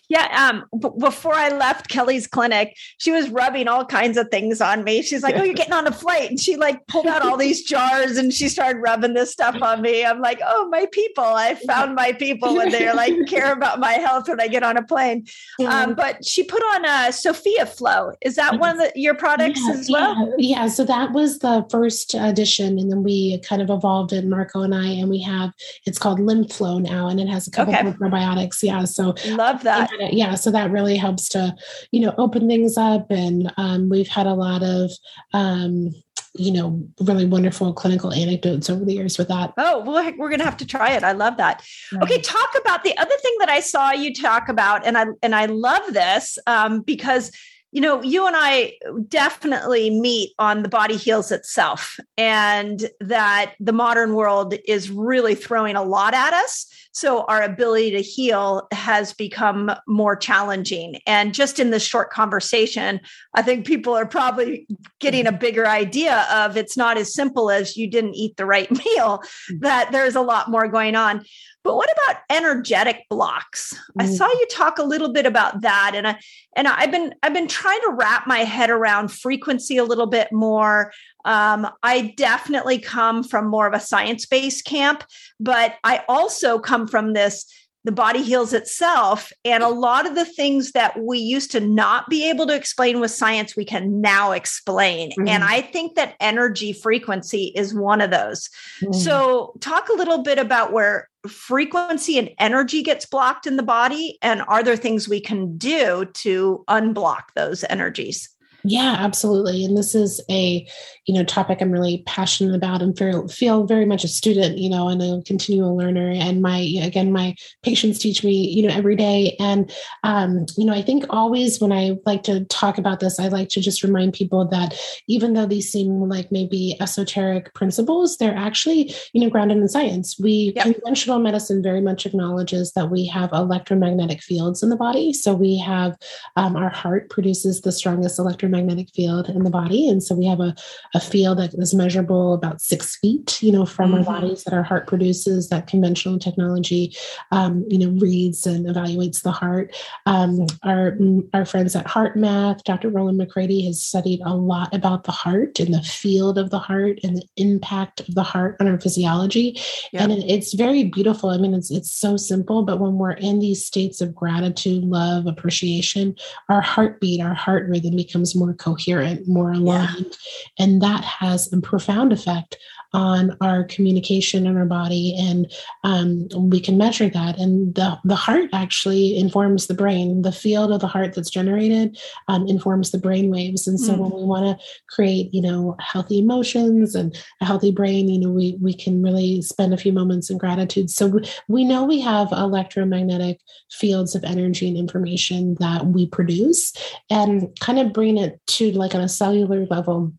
Yeah. Um, b- before I left Kelly's clinic, she was rubbing all kinds of things on me. She's like, Oh, you're getting on a flight. And she like pulled out all these jars and she started rubbing this stuff on me. I'm like, Oh, my people. I found my people when they're like care about my health when I get on a plane. Um, but she put on a Sophia Flow. Is that one of the, your products yeah, as well? Yeah. yeah. So that was the first edition. And then we kind of evolved it, Marco and I, and we have it's called Lymph Flow now, and it has a couple okay. of probiotics. Yeah. So love that. Yeah, so that really helps to, you know, open things up. And um, we've had a lot of, um, you know, really wonderful clinical anecdotes over the years with that. Oh, well, we're going to have to try it. I love that. Right. Okay, talk about the other thing that I saw you talk about, and I and I love this um, because you know, you and I definitely meet on the body heals itself, and that the modern world is really throwing a lot at us. So our ability to heal has become more challenging. And just in this short conversation, I think people are probably getting a bigger idea of it's not as simple as you didn't eat the right meal, mm. that there's a lot more going on. But what about energetic blocks? Mm. I saw you talk a little bit about that and I and I've been I've been trying to wrap my head around frequency a little bit more. Um, I definitely come from more of a science-based camp, but I also come from this the body heals itself. And a lot of the things that we used to not be able to explain with science, we can now explain. Mm-hmm. And I think that energy frequency is one of those. Mm-hmm. So, talk a little bit about where frequency and energy gets blocked in the body. And are there things we can do to unblock those energies? Yeah, absolutely. And this is a, you know, topic I'm really passionate about and feel, feel very much a student, you know, and a continual learner. And my, again, my patients teach me, you know, every day. And, um, you know, I think always when I like to talk about this, I like to just remind people that even though these seem like maybe esoteric principles, they're actually, you know, grounded in science. We, yep. conventional medicine very much acknowledges that we have electromagnetic fields in the body. So we have, um, our heart produces the strongest electromagnetic field in the body. And so we have a, a field that is measurable about six feet, you know, from mm-hmm. our bodies that our heart produces that conventional technology, um, you know, reads and evaluates the heart. Um, our, our friends at HeartMath, Dr. Rollin McCraty has studied a lot about the heart and the field of the heart and the impact of the heart on our physiology. Yep. And it, it's very beautiful. I mean, it's, it's so simple, but when we're in these states of gratitude, love, appreciation, our heartbeat, our heart rhythm becomes more coherent, more aligned. Yeah. And that has a profound effect on our communication in our body and um, we can measure that. And the, the heart actually informs the brain. The field of the heart that's generated um, informs the brain waves. And so mm. when we want to create you know healthy emotions and a healthy brain you know we we can really spend a few moments in gratitude. So we know we have electromagnetic fields of energy and information that we produce and kind of bring it to like on a cellular level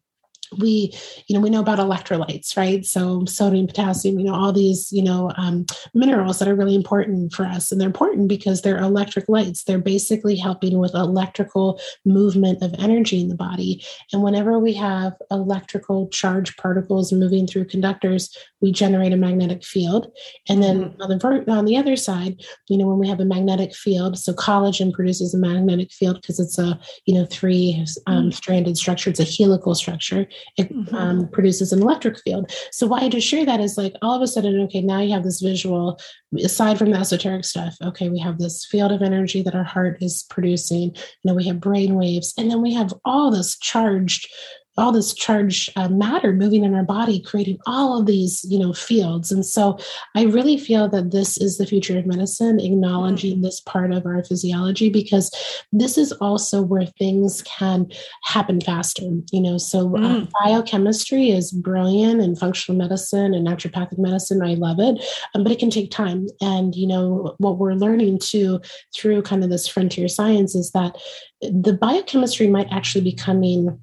we you know we know about electrolytes right? So sodium potassium you know all these you know um, minerals that are really important for us. And they're important because they're electrolytes. They're basically helping with electrical movement of energy in the body. And whenever we have electrical charged particles moving through conductors we generate a magnetic field. And then mm-hmm. on the on the other side you know when we have a magnetic field so collagen produces a magnetic field because it's a you know three um, mm-hmm. stranded structure. It's a helical structure it mm-hmm. um, produces an electric field. So why I just share that is like all of a sudden, okay, now you have this visual, aside from the esoteric stuff, okay, we have this field of energy that our heart is producing, you know, we have brain waves, and then we have all this charged all this charged uh, matter moving in our body creating all of these you know fields and so i really feel that this is the future of medicine acknowledging mm. this part of our physiology because this is also where things can happen faster you know so uh, mm. uh, biochemistry is brilliant and functional medicine and naturopathic medicine i love it um, but it can take time and you know what we're learning too through kind of this frontier science is that the biochemistry might actually be coming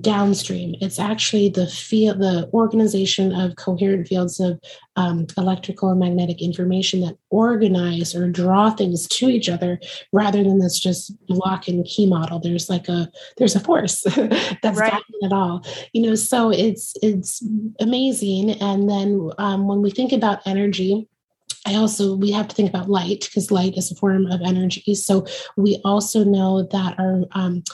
downstream. It's actually the field, the organization of coherent fields of um, electrical and magnetic information that organize or draw things to each other, rather than this just lock and key model. There's like a there's a force that's right. guiding it all. You know, so it's it's amazing. And then um, when we think about energy, I also we have to think about light because light is a form of energy. So we also know that our um,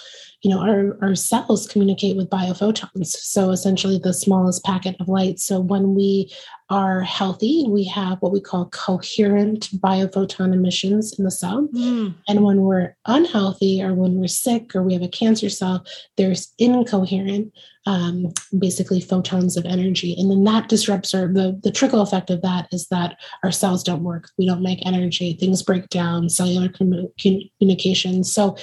you know our, our cells communicate with biophotons. So essentially the smallest packet of light. So when we are healthy we have what we call coherent biophoton emissions in the cell. Mm. and when we're unhealthy or when we're sick or we have a cancer cell there's incoherent um, basically photons of energy. And then that disrupts our the, the trickle effect of that is that our cells don't work. We don't make energy. Things break down. Cellular communication. So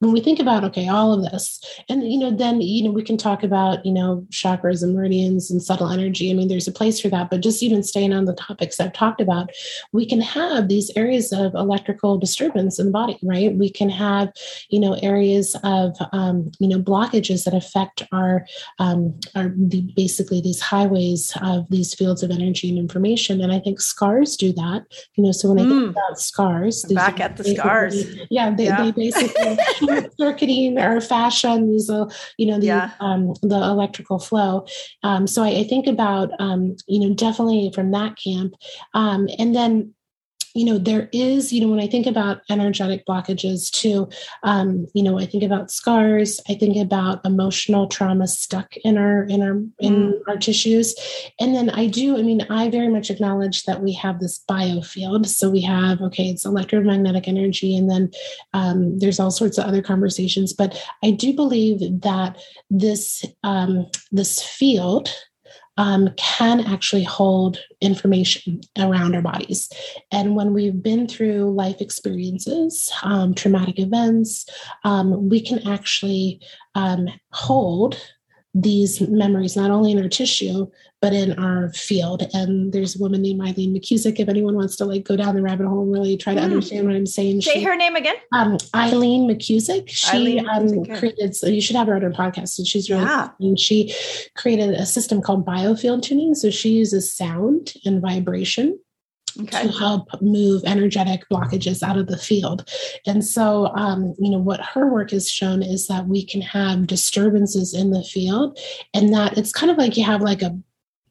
when we think about okay all of this and you know then you know we can talk about you know chakras and meridians and subtle energy i mean there's a place for that but just even staying on the topics i've talked about we can have these areas of electrical disturbance in the body right we can have you know areas of um, you know blockages that affect our um, our the, basically these highways of these fields of energy and information and i think scars do that you know so when i think mm. about scars back at the scars yeah they, yeah. they basically circuiting or fascia, these, uh, you know, the, yeah. um, the electrical flow. Um, so I, I, think about, um, you know, definitely from that camp. Um, and then you know there is you know when i think about energetic blockages too um, you know i think about scars i think about emotional trauma stuck in our in our in mm. our tissues. And then i do i mean i very much acknowledge that we have this biofield so we have okay it's electromagnetic energy and then um, there's all sorts of other conversations. But i do believe that this um, this field um, can actually hold information around our bodies. And when we've been through life experiences, um, traumatic events, um, we can actually um, hold these memories not only in our tissue but in our field. And there's a woman named eileen mckusick if anyone wants to like go down the rabbit hole and really try to mm. understand what i'm saying. Say she, her name again. um, eileen mckusick she eileen um, created so you should have her on her podcast and she's really yeah. and she created a system called biofield tuning. So she uses sound and vibration okay. to help move energetic blockages out of the field. And so, um, you know, what her work has shown is that we can have disturbances in the field, and that it's kind of like you have like a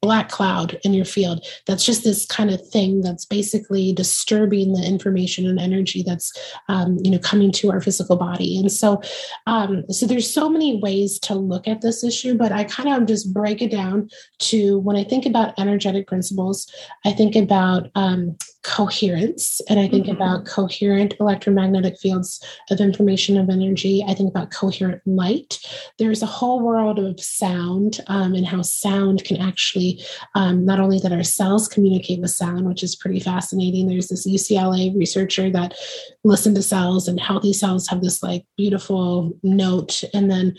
black cloud in your field. That's just this kind of thing that's basically disturbing the information and energy that's um, you know coming to our physical body. And so um, so there's so many ways to look at this issue but i kind of just break it down to when i think about energetic principles i think about um, coherence. And i think mm-hmm. about coherent electromagnetic fields of information of energy. I think about coherent light. There's a whole world of sound um, and how sound can actually um, not only that our cells communicate with sound which is pretty fascinating. There's this ucla researcher that listened to cells and healthy cells have this like beautiful note. And then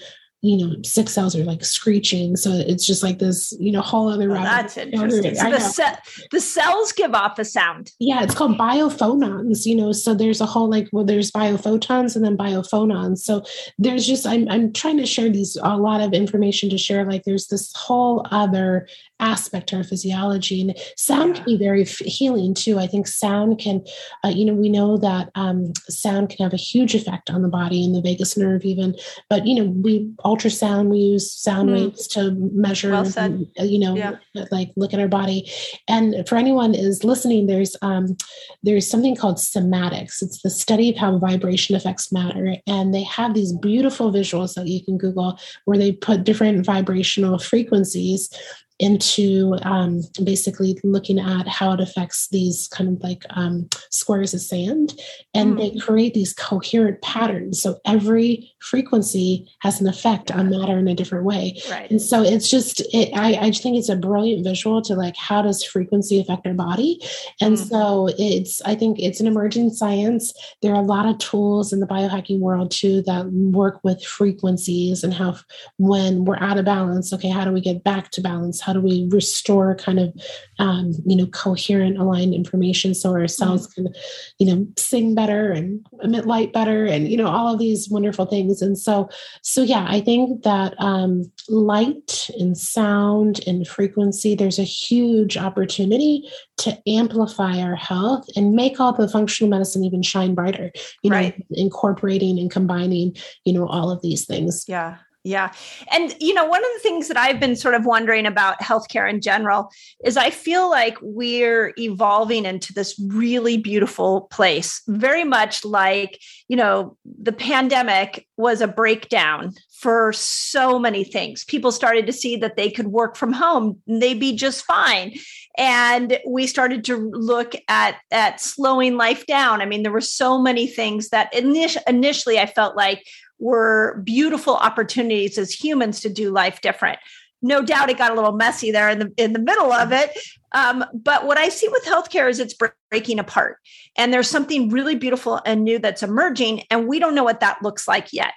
you know, sick cells are like screeching. So it's just like this, you know, whole other. Oh, that's interesting. So the, ce- the cells give off a sound. Yeah, it's called biophonons. You know, so there's a whole like well, there's biophotons and then biophonons. So there's just I'm I'm trying to share these a lot of information to share. Like there's this whole other aspect to our physiology, and sound yeah. can be very f- healing too. I think sound can, uh, you know, we know that um, sound can have a huge effect on the body and the vagus nerve even. But you know, we ultrasound, we use sound mm. waves to measure, well and, uh, you know, yeah. like look at our body. And for anyone is listening, there's um, there's something called cymatics. It's the study of how vibration affects matter, and they have these beautiful visuals that you can Google where they put different vibrational frequencies into um, basically looking at how it affects these kind of like um, squares of sand. And mm. they create these coherent patterns. So every frequency has an effect on matter in a different way. Right. And so it's just, it, I, I think it's a brilliant visual to like, how does frequency affect our body? And mm. so it's, I think it's an emerging science. There are a lot of tools in the biohacking world too that work with frequencies and how when we're out of balance, okay, how do we get back to balance? How do we restore kind of um, you know coherent aligned information so our cells mm-hmm. can you know sing better and emit light better and you know all of these wonderful things and so so yeah i think that um, light and sound and frequency there's a huge opportunity to amplify our health and make all the functional medicine even shine brighter you know right. incorporating and combining you know all of these things yeah yeah. And, you know, one of the things that I've been sort of wondering about healthcare in general is I feel like we're evolving into this really beautiful place, very much like, you know, the pandemic was a breakdown for so many things. People started to see that they could work from home and they'd be just fine. And we started to look at, at slowing life down. I mean, there were so many things that initially I felt like were beautiful opportunities as humans to do life different. No doubt it got a little messy there in the in the middle of it. Um, but what I see with healthcare is it's breaking apart. And there's something really beautiful and new that's emerging, and we don't know what that looks like yet.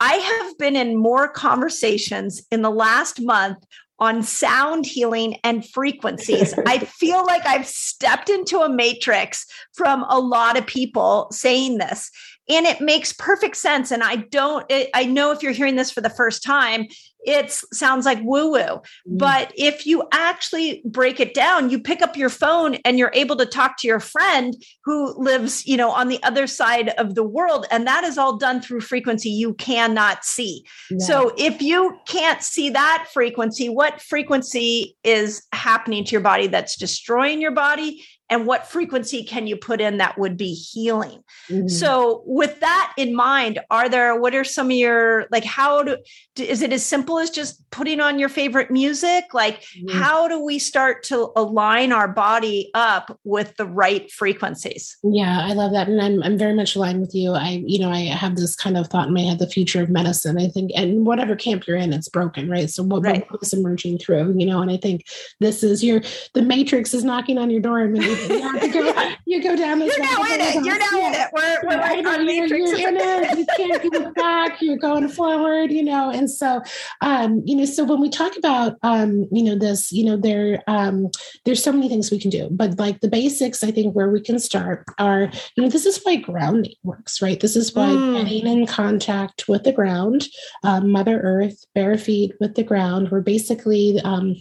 I have been in more conversations in the last month on sound healing and frequencies. I feel like I've stepped into a matrix from a lot of people saying this and it makes perfect sense and i don't it, i know if you're hearing this for the first time it sounds like woo woo mm. but if you actually break it down you pick up your phone and you're able to talk to your friend who lives you know on the other side of the world and that is all done through frequency you cannot see yeah. so if you can't see that frequency what frequency is happening to your body that's destroying your body and what frequency can you put in that would be healing mm-hmm. so with that in mind are there what are some of your like how do is it as simple as just putting on your favorite music like mm-hmm. how do we start to align our body up with the right frequencies yeah i love that and i'm, I'm very much aligned with you i you know i have this kind of thought in my head the future of medicine i think and whatever camp you're in it's broken right so what, right. what is emerging through you know and i think this is your the matrix is knocking on your door and you, go, you go down this you're now in it. You're now in it. We're, we're right on matrix you're in it. You can't go back. You're going forward you know. And so um you know so when we talk about um you know this you know there um there's so many things we can do. But like the basics i think where we can start are you know this is why grounding works right? This is why mm. getting in contact with the ground um, mother earth bare feet with the ground we're basically um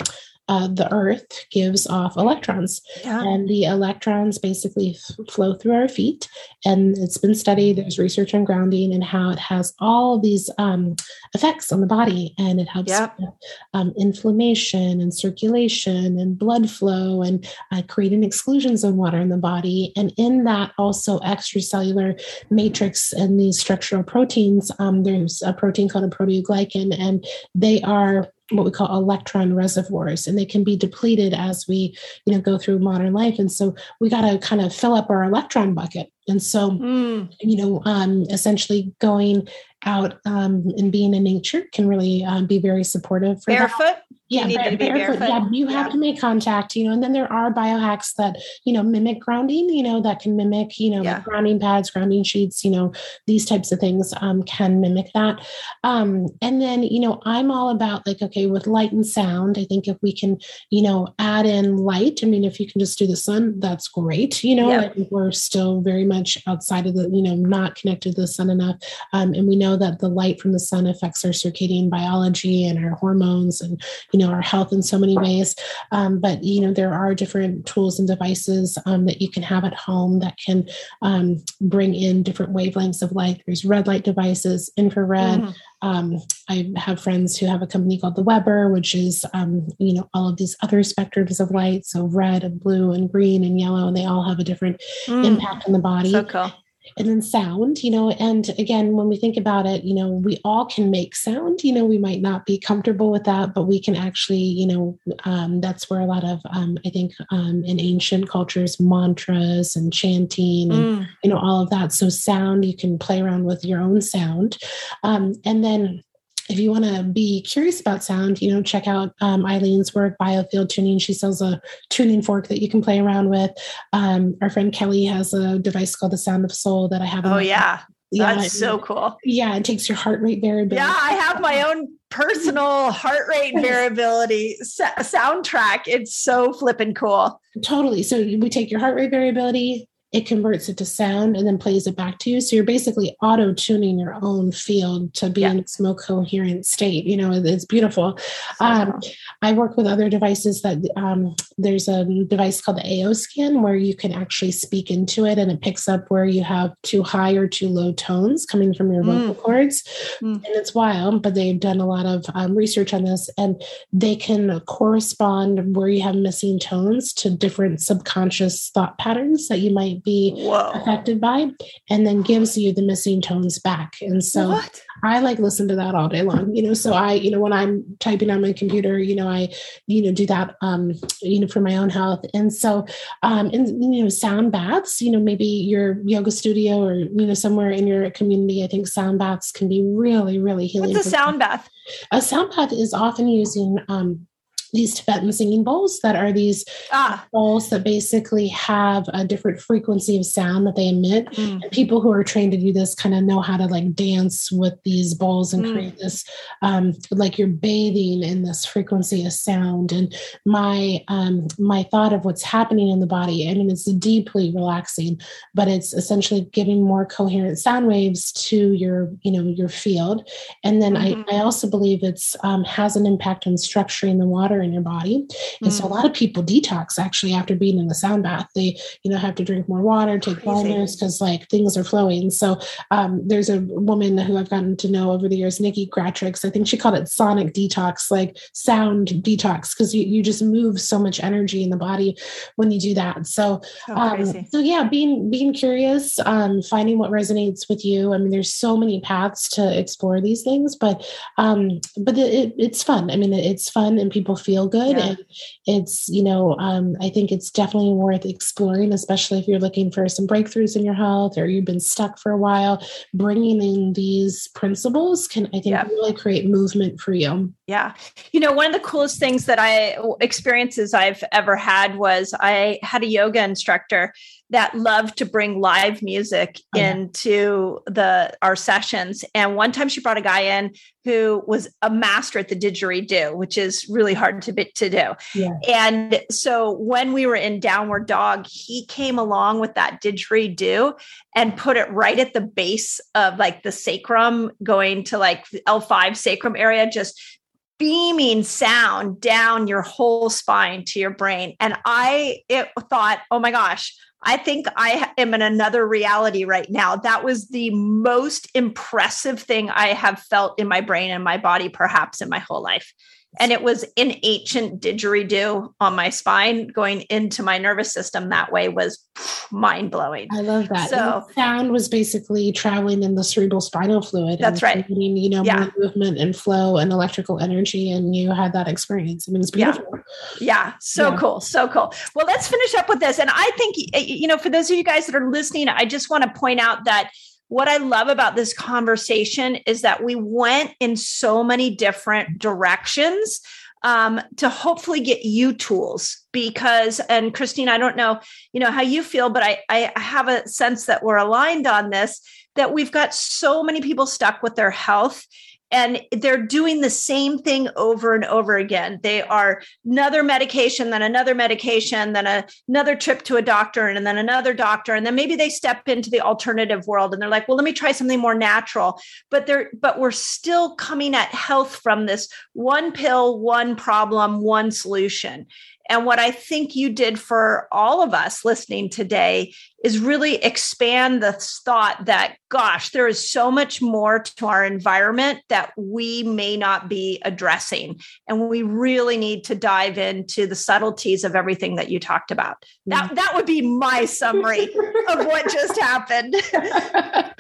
uh, the earth gives off electrons. Yeah. and the electrons basically f- flow through our feet. And it's been studied there's research on grounding and how it has all these um, effects on the body. And it helps yep. with, um, inflammation and circulation and blood flow and uh, creating exclusion zone water in the body. And in that also extracellular matrix and these structural proteins um, there's a protein called a proteoglycan. And they are what we call electron reservoirs and they can be depleted as we you know go through modern life. And so we got to kind of fill up our electron bucket. And so mm. you know um, essentially going out um, and being in nature can really um, be very supportive for barefoot? that yeah, barefoot. barefoot. Yeah, you have yeah. to make contact, you know, and then there are biohacks that, you know, mimic grounding, you know, that can mimic, you know, yeah. grounding pads, grounding sheets, you know, these types of things um, can mimic that. Um, and then, you know, I'm all about like, okay, with light and sound, I think if we can, you know, add in light, I mean, if you can just do the sun, that's great. You know, yep. we're still very much outside of the, you know, not connected to the sun enough. Um, and we know that the light from the sun affects our circadian biology and our hormones and, you know, know our health in so many ways um, but you know there are different tools and devices um, that you can have at home that can um, bring in different wavelengths of light there's red light devices infrared mm-hmm. Um, I have friends who have a company called the Weber, which is, um, you know, all of these other spectrums of light. So red and blue and green and yellow, and they all have a different mm. impact on the body. So cool and then sound you know and again when we think about it you know we all can make sound you know we might not be comfortable with that but we can actually you know um, that's where a lot of um, i think um, in ancient cultures mantras and chanting and mm. you know all of that so sound you can play around with your own sound um, and then if you want to be curious about sound, you know, check out um, Eileen's work, Biofield Tuning. She sells a tuning fork that you can play around with. Um, our friend Kelly has a device called the Sound of Soul that I have. Oh yeah, yeah, that's so cool. Yeah, it takes your heart rate variability. Yeah, I have my own personal heart rate variability soundtrack. It's so flippin' cool. Totally. So we take your heart rate variability, it converts it to sound and then plays it back to you. So you're basically auto tuning your own field to be yeah. in its more coherent state. You know, it's beautiful. Um, I work with other devices that um, there's a device called the AO Scan where you can actually speak into it and it picks up where you have too high or too low tones coming from your vocal mm. cords. Mm. And it's wild, but they've done a lot of um, research on this and they can correspond where you have missing tones to different subconscious thought patterns that you might be Whoa. affected by and then gives you the missing tones back and so what? i like listen to that all day long you know so i you know when i'm typing on my computer you know i you know do that um you know for my own health and so um and you know sound baths you know maybe your yoga studio or you know somewhere in your community i think sound baths can be really really healing what's a sound bath a sound bath is often using um these Tibetan singing bowls that are these ah. bowls that basically have a different frequency of sound that they emit. Mm. And people who are trained to do this kind of know how to like dance with these bowls and mm. create this, um, like you're bathing in this frequency of sound. And my um, my thought of what's happening in the body, I mean, it's deeply relaxing, but it's essentially giving more coherent sound waves to your, you know, your field. And then mm-hmm. I, I also believe it's um, has an impact on structuring the water in your body. And mm. so a mm. lot of people detox actually after being in the sound bath. They, you know, have to drink more water, take binders because like things are flowing. So um, there's a woman who I've gotten to know over the years, Nikki Gratrix. I think she called it sonic detox, like sound detox, because you, you just move so much energy in the body when you do that. So, oh, um, so yeah, being being curious, um, finding what resonates with you. I mean, there's so many paths to explore these things, but um, but it, it's fun. I mean, it's fun and people feel good, yeah. and it's you know, um, I think it's definitely worth exploring, especially if you're looking for some breakthroughs in your health or you've been stuck for a while. Bringing in these principles can, I think, yeah. really create movement for you. Yeah. You know, one of the coolest things that I experiences I've ever had was I had a yoga instructor that loved to bring live music oh, into the our sessions. And one time she brought a guy in who was a master at the didgeridoo, which is really hard to to do. Yeah. And so when we were in downward dog, he came along with that didgeridoo and put it right at the base of like the sacrum, going to like L5 sacrum area, just beaming sound down your whole spine to your brain. And I it thought, oh my gosh, I think I am in another reality right now. That was the most impressive thing I have felt in my brain and my body, perhaps in my whole life and it was an ancient didgeridoo on my spine going into my nervous system that way was mind blowing. I love that. So sound was basically traveling in the cerebral spinal fluid. That's right. Creating, you know, yeah. movement and flow and electrical energy, and you had that experience. I mean, it's beautiful. Yeah, yeah. so yeah. cool, so cool. Well, let's finish up with this. And I think, you know, for those of you guys that are listening, I just want to point out that what I love about this conversation is that we went in so many different directions um, to hopefully get you tools because and christine i don't know you know how you feel but I, I have a sense that we're aligned on this that we've got so many people stuck with their health and they're doing the same thing over and over again. They are another medication, then another medication, then a, another trip to a doctor, and then another doctor, and then maybe they step into the alternative world and they're like, "Well, let me try something more natural." But they're but we're still coming at health from this one pill, one problem, one solution. And what I think you did for all of us listening today is really expand the thought that, gosh, there is so much more to our environment that we may not be addressing. And we really need to dive into the subtleties of everything that you talked about. That, that would be my summary of what just happened. Am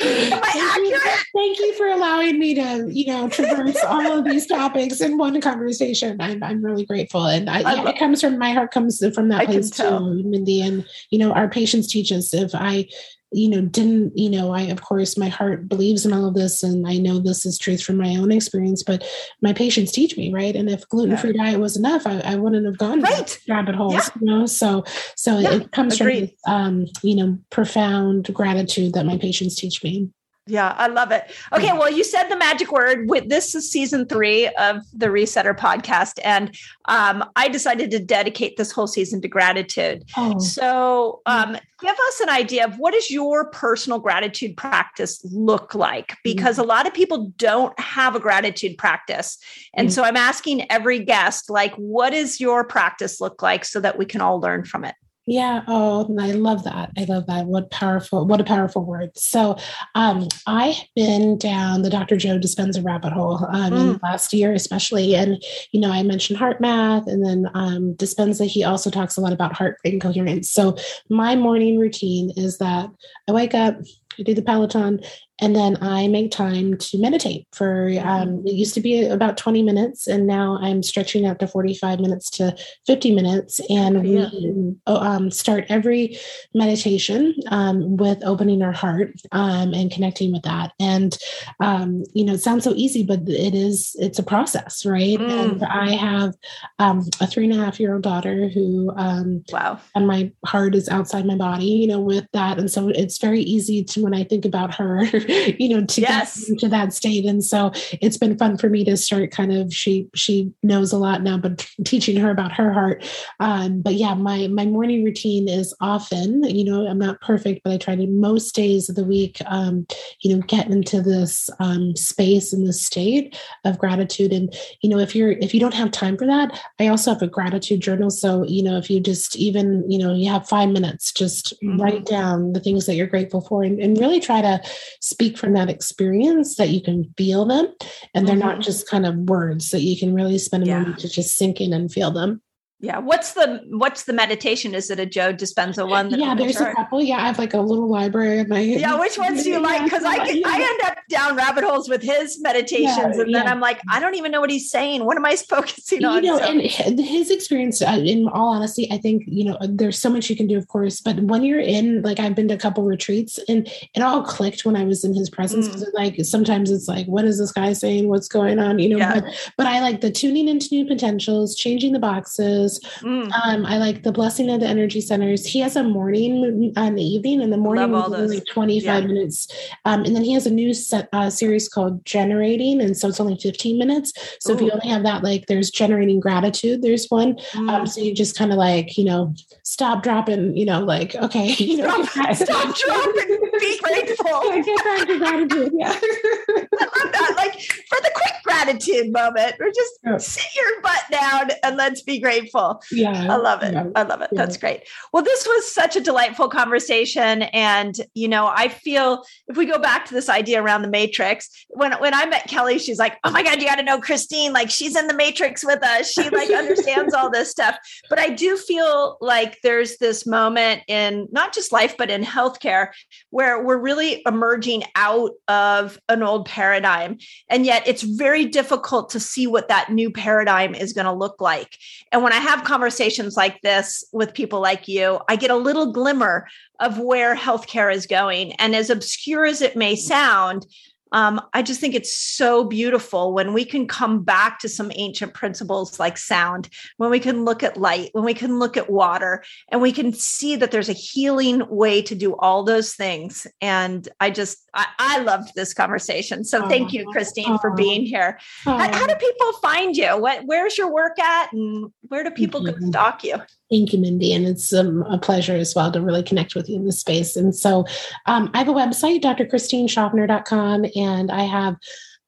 I accurate? Thank you for allowing me to, you know, traverse all of these topics in one conversation. I'm, I'm really grateful. And I, I it comes from my heart comes from that I place too, Mindy. And, you know, our patients teach us if I, you know, didn't, you know, I, of course, my heart believes in all of this and I know this is truth from my own experience, but my patients teach me, right? And if gluten free yeah. diet was enough, I, I, wouldn't have gone right. rabbit holes, yeah. you know? So, so yeah. it comes Agreed. from, um, you know, profound gratitude that my patients teach me. Yeah, I love it. Okay, well, you said the magic word. With this is season three of the Resetter podcast, and um, I decided to dedicate this whole season to gratitude. Oh. So, um, give us an idea of what does your personal gratitude practice look like? Because mm-hmm. a lot of people don't have a gratitude practice, and mm-hmm. so I'm asking every guest, like, what does your practice look like, so that we can all learn from it. Yeah. Oh, I love that. I love that. What powerful, what a powerful word. So um, I've been down the Dr. Joe Dispenza rabbit hole um, mm. in the last year, especially. And, you know, I mentioned HeartMath and then um, Dispenza, he also talks a lot about heart rate coherence. So my morning routine is that I wake up, I do the Peloton, and then I make time to meditate for, um, mm-hmm. it used to be about 20 minutes, and now I'm stretching out to 45 minutes to 50 minutes. And yeah. we oh, um, start every meditation um, with opening our heart um, and connecting with that. And, um, you know, it sounds so easy, but it is, it's a process, right? Mm. And I have um, a three and a half year old daughter who, wow, and my heart is outside my body, you know, with that. And so it's very easy to when I think about her, you know, to yes. get to that state. And so it's been fun for me to start kind of she she knows a lot now, but teaching her about her heart. Um, but yeah, my my morning routine is often, you know, I'm not perfect, but I try to most days of the week, um, you know, get into this um, space and this state of gratitude. And you know, if you're if you don't have time for that, I also have a gratitude journal. So you know, if you just even you know you have five minutes, just mm-hmm. write down the things that you're grateful for, and, and, really try to speak from that experience that you can feel them, and they're mm-hmm. not just kind of words that you can really spend a yeah. moment to just sink in and feel them. Yeah. What's the what's the meditation? Is it a Joe Dispenza one? yeah, there's a couple. Yeah, I have like a little library in my Yeah, which ones do you like? Because I yeah. I end up down rabbit holes with his meditations, yeah, and then I'm like, I don't even know what he's saying. What am I focusing you on? You know, so. and his experience, uh, in all honesty, I think you know there's so much you can do, of course, but when you're in, like, I've been to a couple retreats, and it all clicked when I was in his presence. Mm. like sometimes it's like, what is this guy saying? What's going on? You know, yeah. but but I like the tuning into new potentials, changing the boxes. Mm. Um, um, I like the blessing of the energy centers. He has a morning and the evening. and the morning, is like 25 yeah. minutes. Um, and then he has a new set, uh, series called Generating. And so it's only 15 minutes. So Ooh. if you only have that, like there's Generating Gratitude, there's one. Um, mm. Um, so you just kind of like, you know, stop, dropping. you know, like, okay, you know, stop, stop dropping, be grateful. Get back to gratitude. Yeah. I love that. Like for the quick gratitude moment, or just yeah. sit your butt down and let's be grateful. Yeah. I love it. Yeah. I love it. Yeah. That's great. Well, this was such a delightful conversation. And, you know, I feel if we go back to this idea around the matrix, when when I met Kelly, she's like, Oh my God, you gotta know Christine. Like she's in the matrix with us. She like understands all this stuff. But I do feel like there's this moment in not just life, but in healthcare where we're really emerging out of an old paradigm. And yet it's very difficult to see what that new paradigm is going to look like. And when I have conversations like this with people like you, I get a little glimmer of where healthcare is going. And as obscure as it may sound, um, I just think it's so beautiful when we can come back to some ancient principles like sound, when we can look at light, when we can look at water, and we can see that there's a healing way to do all those things. And I just, I, I loved this conversation. So thank you, Christine, for being here. How, how, do people find you? What, where's your work at, and where do people mm-hmm. stalk you? Thank you, Mindy. And it's um, a pleasure as well to really connect with you in this space. And so um, I have a website, drchristineschaffner.com, and I have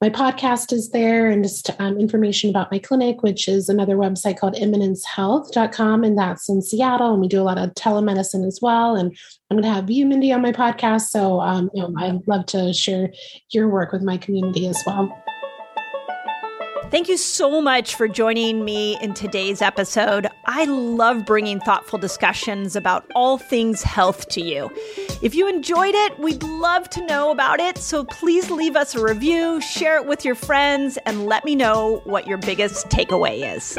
my podcast is there and just um, information about my clinic, which is another website called immanencehealth.com. And that's in Seattle. And we do a lot of telemedicine as well. And I'm going to have you, Mindy, on my podcast. So um, you know, I'd love to share your work with my community as well. Thank you so much for joining me in today's episode. I love bringing thoughtful discussions about all things health to you. If you enjoyed it, we'd love to know about it. So please leave us a review, share it with your friends, and let me know what your biggest takeaway is.